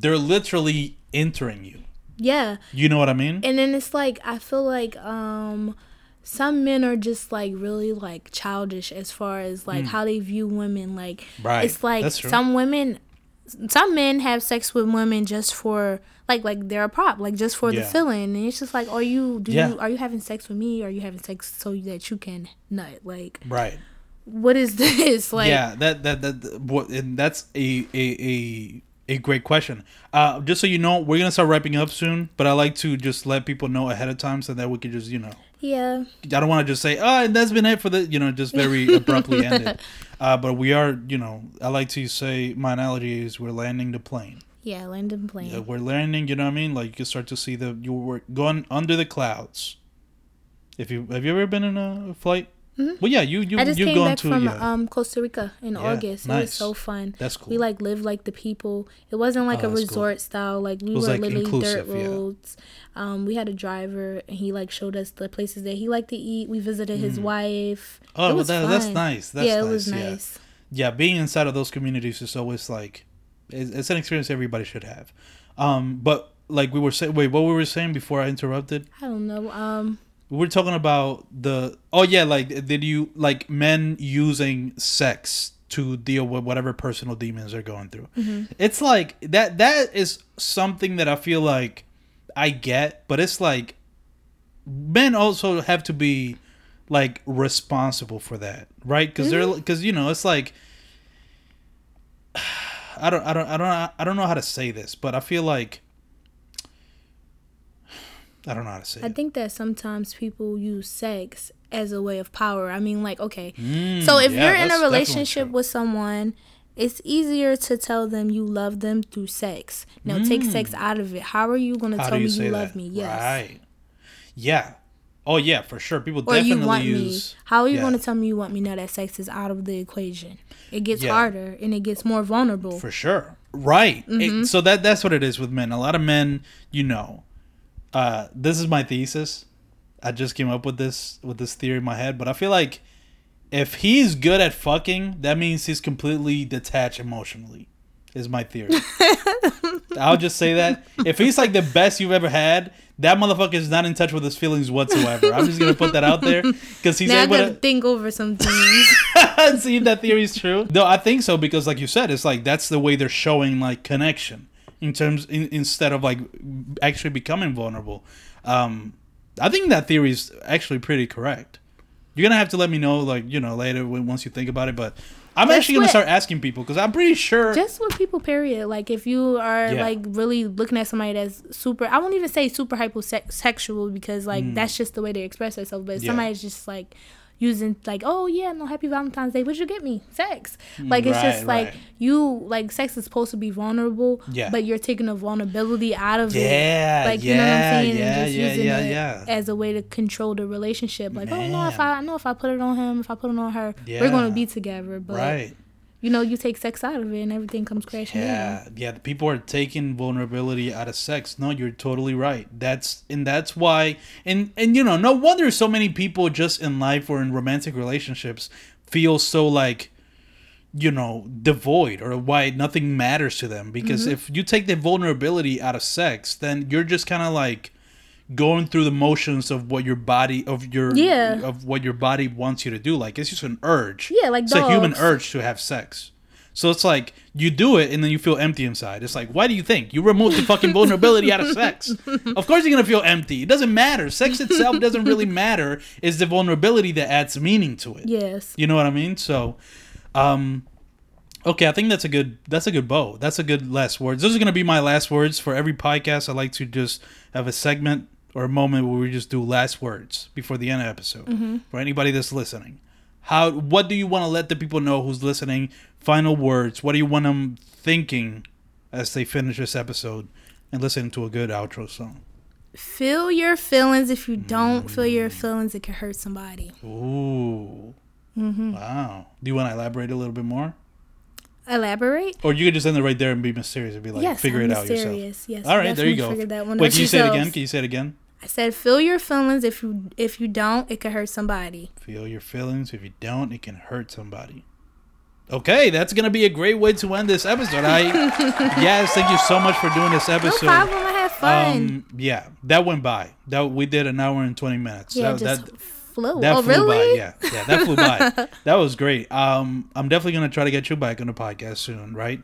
they're literally entering you. yeah. You know what I mean? and then it's like I feel like um some men are just like really like childish as far as like how they view women like. Right. it's like some women some men have sex with women just for like like they're a prop like just for the Yeah. feeling and it's just like are you do Yeah. you are you having sex with me or are you having sex so that you can nut like right. what is this like yeah, that that that what and that's a a a a great question. Uh, just so you know, we're gonna start wrapping up soon, but I like to just let people know ahead of time so that we can just you know, yeah I don't want to just say, oh, and that's been it for the you know, just very abruptly end it. Uh, but we are, you know, I like to say my analogy is we're landing the plane. yeah landing plane Yeah, we're landing. You know what I mean? Like you can start to see the you were going under the clouds. If you have you ever been in a flight? Well, yeah, you you I just you've came gone back to from yeah. um Costa Rica in Yeah, August. It was so fun. That's cool. We like lived like the people. It wasn't like Oh, a that's cool. resort style. Like we were like, literally dirt yeah. roads. Um, we had a driver and he like showed us the places that he liked to eat. We visited his wife. Oh, it well, was that, that's nice. That's yeah, nice. it was yeah. nice. Yeah, being inside of those communities is always like, it's, it's an experience everybody should have. Um, but like we were saying, wait, what we were saying before I interrupted? I don't know. Um, were talking about the. Oh yeah, like did you like men using sex to deal with whatever personal demons they're going through? Mm-hmm. It's like that. That is something that I feel like I get, but it's like men also have to be like responsible for that, right? Because they're mm-hmm. because you know it's like I don't I don't I don't I don't know how to say this, but I feel like I don't know how to say I it. think that sometimes people use sex as a way of power. I mean, like, okay, Mm, so if yeah, you're in a relationship with someone, it's easier to tell them you love them through sex. Now, take sex out of it. How are you going to Mm. How tell do me you you love that? me? Yes. Right. Yeah. Oh yeah, for sure. People Or definitely you want use. me. How are you yeah, going to tell me you want me now that sex is out of the equation? It gets Yeah. harder and it gets more vulnerable. For sure. Right. Mm-hmm. so that that's what it is with men. A lot of men, you know, uh, this is my thesis. I just came up with this with this theory in my head, but I feel like if he's good at fucking, that means he's completely detached emotionally. Is my theory. I'll just say that if he's like the best you've ever had, that motherfucker is not in touch with his feelings whatsoever. I'm just gonna put that out there because he's now able to to think over some things. see if that theory is true. No, I think so because, like you said, it's like that's the way they're showing like connection in terms in, instead of like actually becoming vulnerable. Um, I think that theory is actually pretty correct. You're gonna have to let me know, like you know, later when once you think about it. But I'm That's actually gonna what- start asking people because I'm pretty sure. just with people period like if you are Yeah. like really looking at somebody that's super i won't even say super hyposexual because like that's just the way they express themselves but Mm. Yeah. somebody's just like using like oh yeah no happy valentine's day what'd you get me sex mm, like it's Right, just like right. you like sex is supposed to be vulnerable Yeah. but you're taking the vulnerability out of Yeah, it like you know what i'm saying yeah, and just yeah, using yeah, it yeah. as a way to control the relationship like oh no if i I know if i put it on him if i put it on her we're gonna be together but right. You know, you take sex out of it and everything comes crashing. Yeah, yeah. People are taking vulnerability out of sex. No, you're totally right. That's and that's why. And and you know, no wonder so many people just in life or in romantic relationships feel so like, you know, devoid or why nothing matters to them. Because Mm-hmm. if you take the vulnerability out of sex, then you're just kind of like going through the motions of what your body of your Yeah. of what your body wants you to do. Like it's just an urge. Yeah, like it's a human urge to have sex. So it's like you do it and then you feel empty inside. It's like, why do you think you remove the fucking vulnerability out of sex? Of course you're gonna feel empty. It doesn't matter. Sex itself doesn't really matter. It's the vulnerability that adds meaning to it. Yes. You know what I mean? So, um, okay, I think that's a good that's a good bow. That's a good last words. Those are gonna be my last words for every podcast. I like to just have a segment or a moment where we just do last words before the end of the episode mm-hmm. for anybody that's listening. How what do you want to let the people know who's listening? Final words. What do you want them thinking as they finish this episode and listen to a good outro song? Feel your feelings. If you don't feel your mm. feelings, it can hurt somebody. Ooh. Mm-hmm. Wow. Do you want to elaborate a little bit more? Elaborate. Or you could just end it right there and be mysterious and be like, yes, figure I'm it out yourself. mysterious. Yes. All right, there you go. Wait, can you say it again? Can you say it again? I said, feel your feelings. If you if you don't, it could hurt somebody. Feel your feelings. If you don't, it can hurt somebody. Okay, that's gonna be a great way to end this episode. I yes, thank you so much for doing this episode. No problem. I had fun. Um, yeah, that went by. That we did an hour and twenty minutes. yeah, that, just that, flew. that oh, flew really? by. Yeah, yeah, that flew by. That was great. Um, I'm definitely gonna try to get you back on the podcast soon. Right?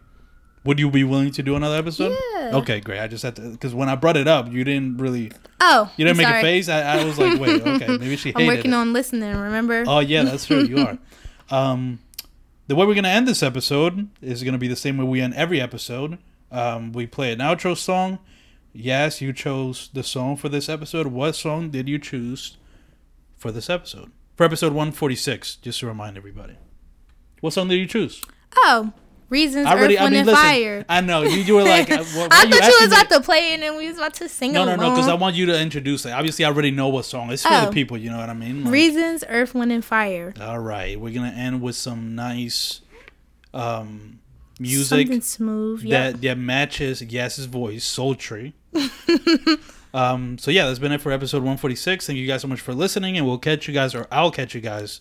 Would you be willing to do another episode? Yeah. Okay, great. I just had to because when I brought it up, you didn't really, Oh, you didn't I'm make sorry. a face. I, I was like, wait, okay, maybe she I'm working it. on listening. Remember? Oh yeah, that's true. You are. Um, the way we're gonna end this episode is gonna be the same way we end every episode. Um, we play an outro song. Yes, you chose the song for this episode. What song did you choose for this episode? For episode one forty six, just to remind everybody. What song did you choose? oh, reasons. I already, Earth, I Wind, mean, listen. Fire. I know you. You were like, uh, why, why I thought you asking was me- about to play it and we was about to sing No, no, along. no, because I want you to introduce it. Obviously, I already know what song. It's for the Oh. people. You know what I mean? Like- Reasons, Earth, Wind, and Fire. All right, we're gonna end with some nice um, music Something smooth. Yeah. that that matches Yaz's voice, sultry. um, so yeah, that's been it for episode 146. Thank you guys so much for listening, and we'll catch you guys, or I'll catch you guys,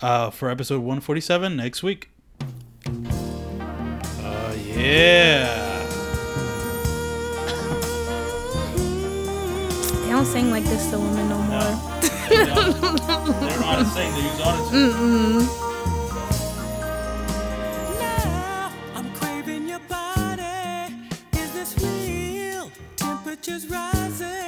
uh, for episode 147 next week. Yeah. They don't sing like this to women no more. They don't know how to sing. They use autotune. Now I'm craving your body. Is this real? Temperatures rising.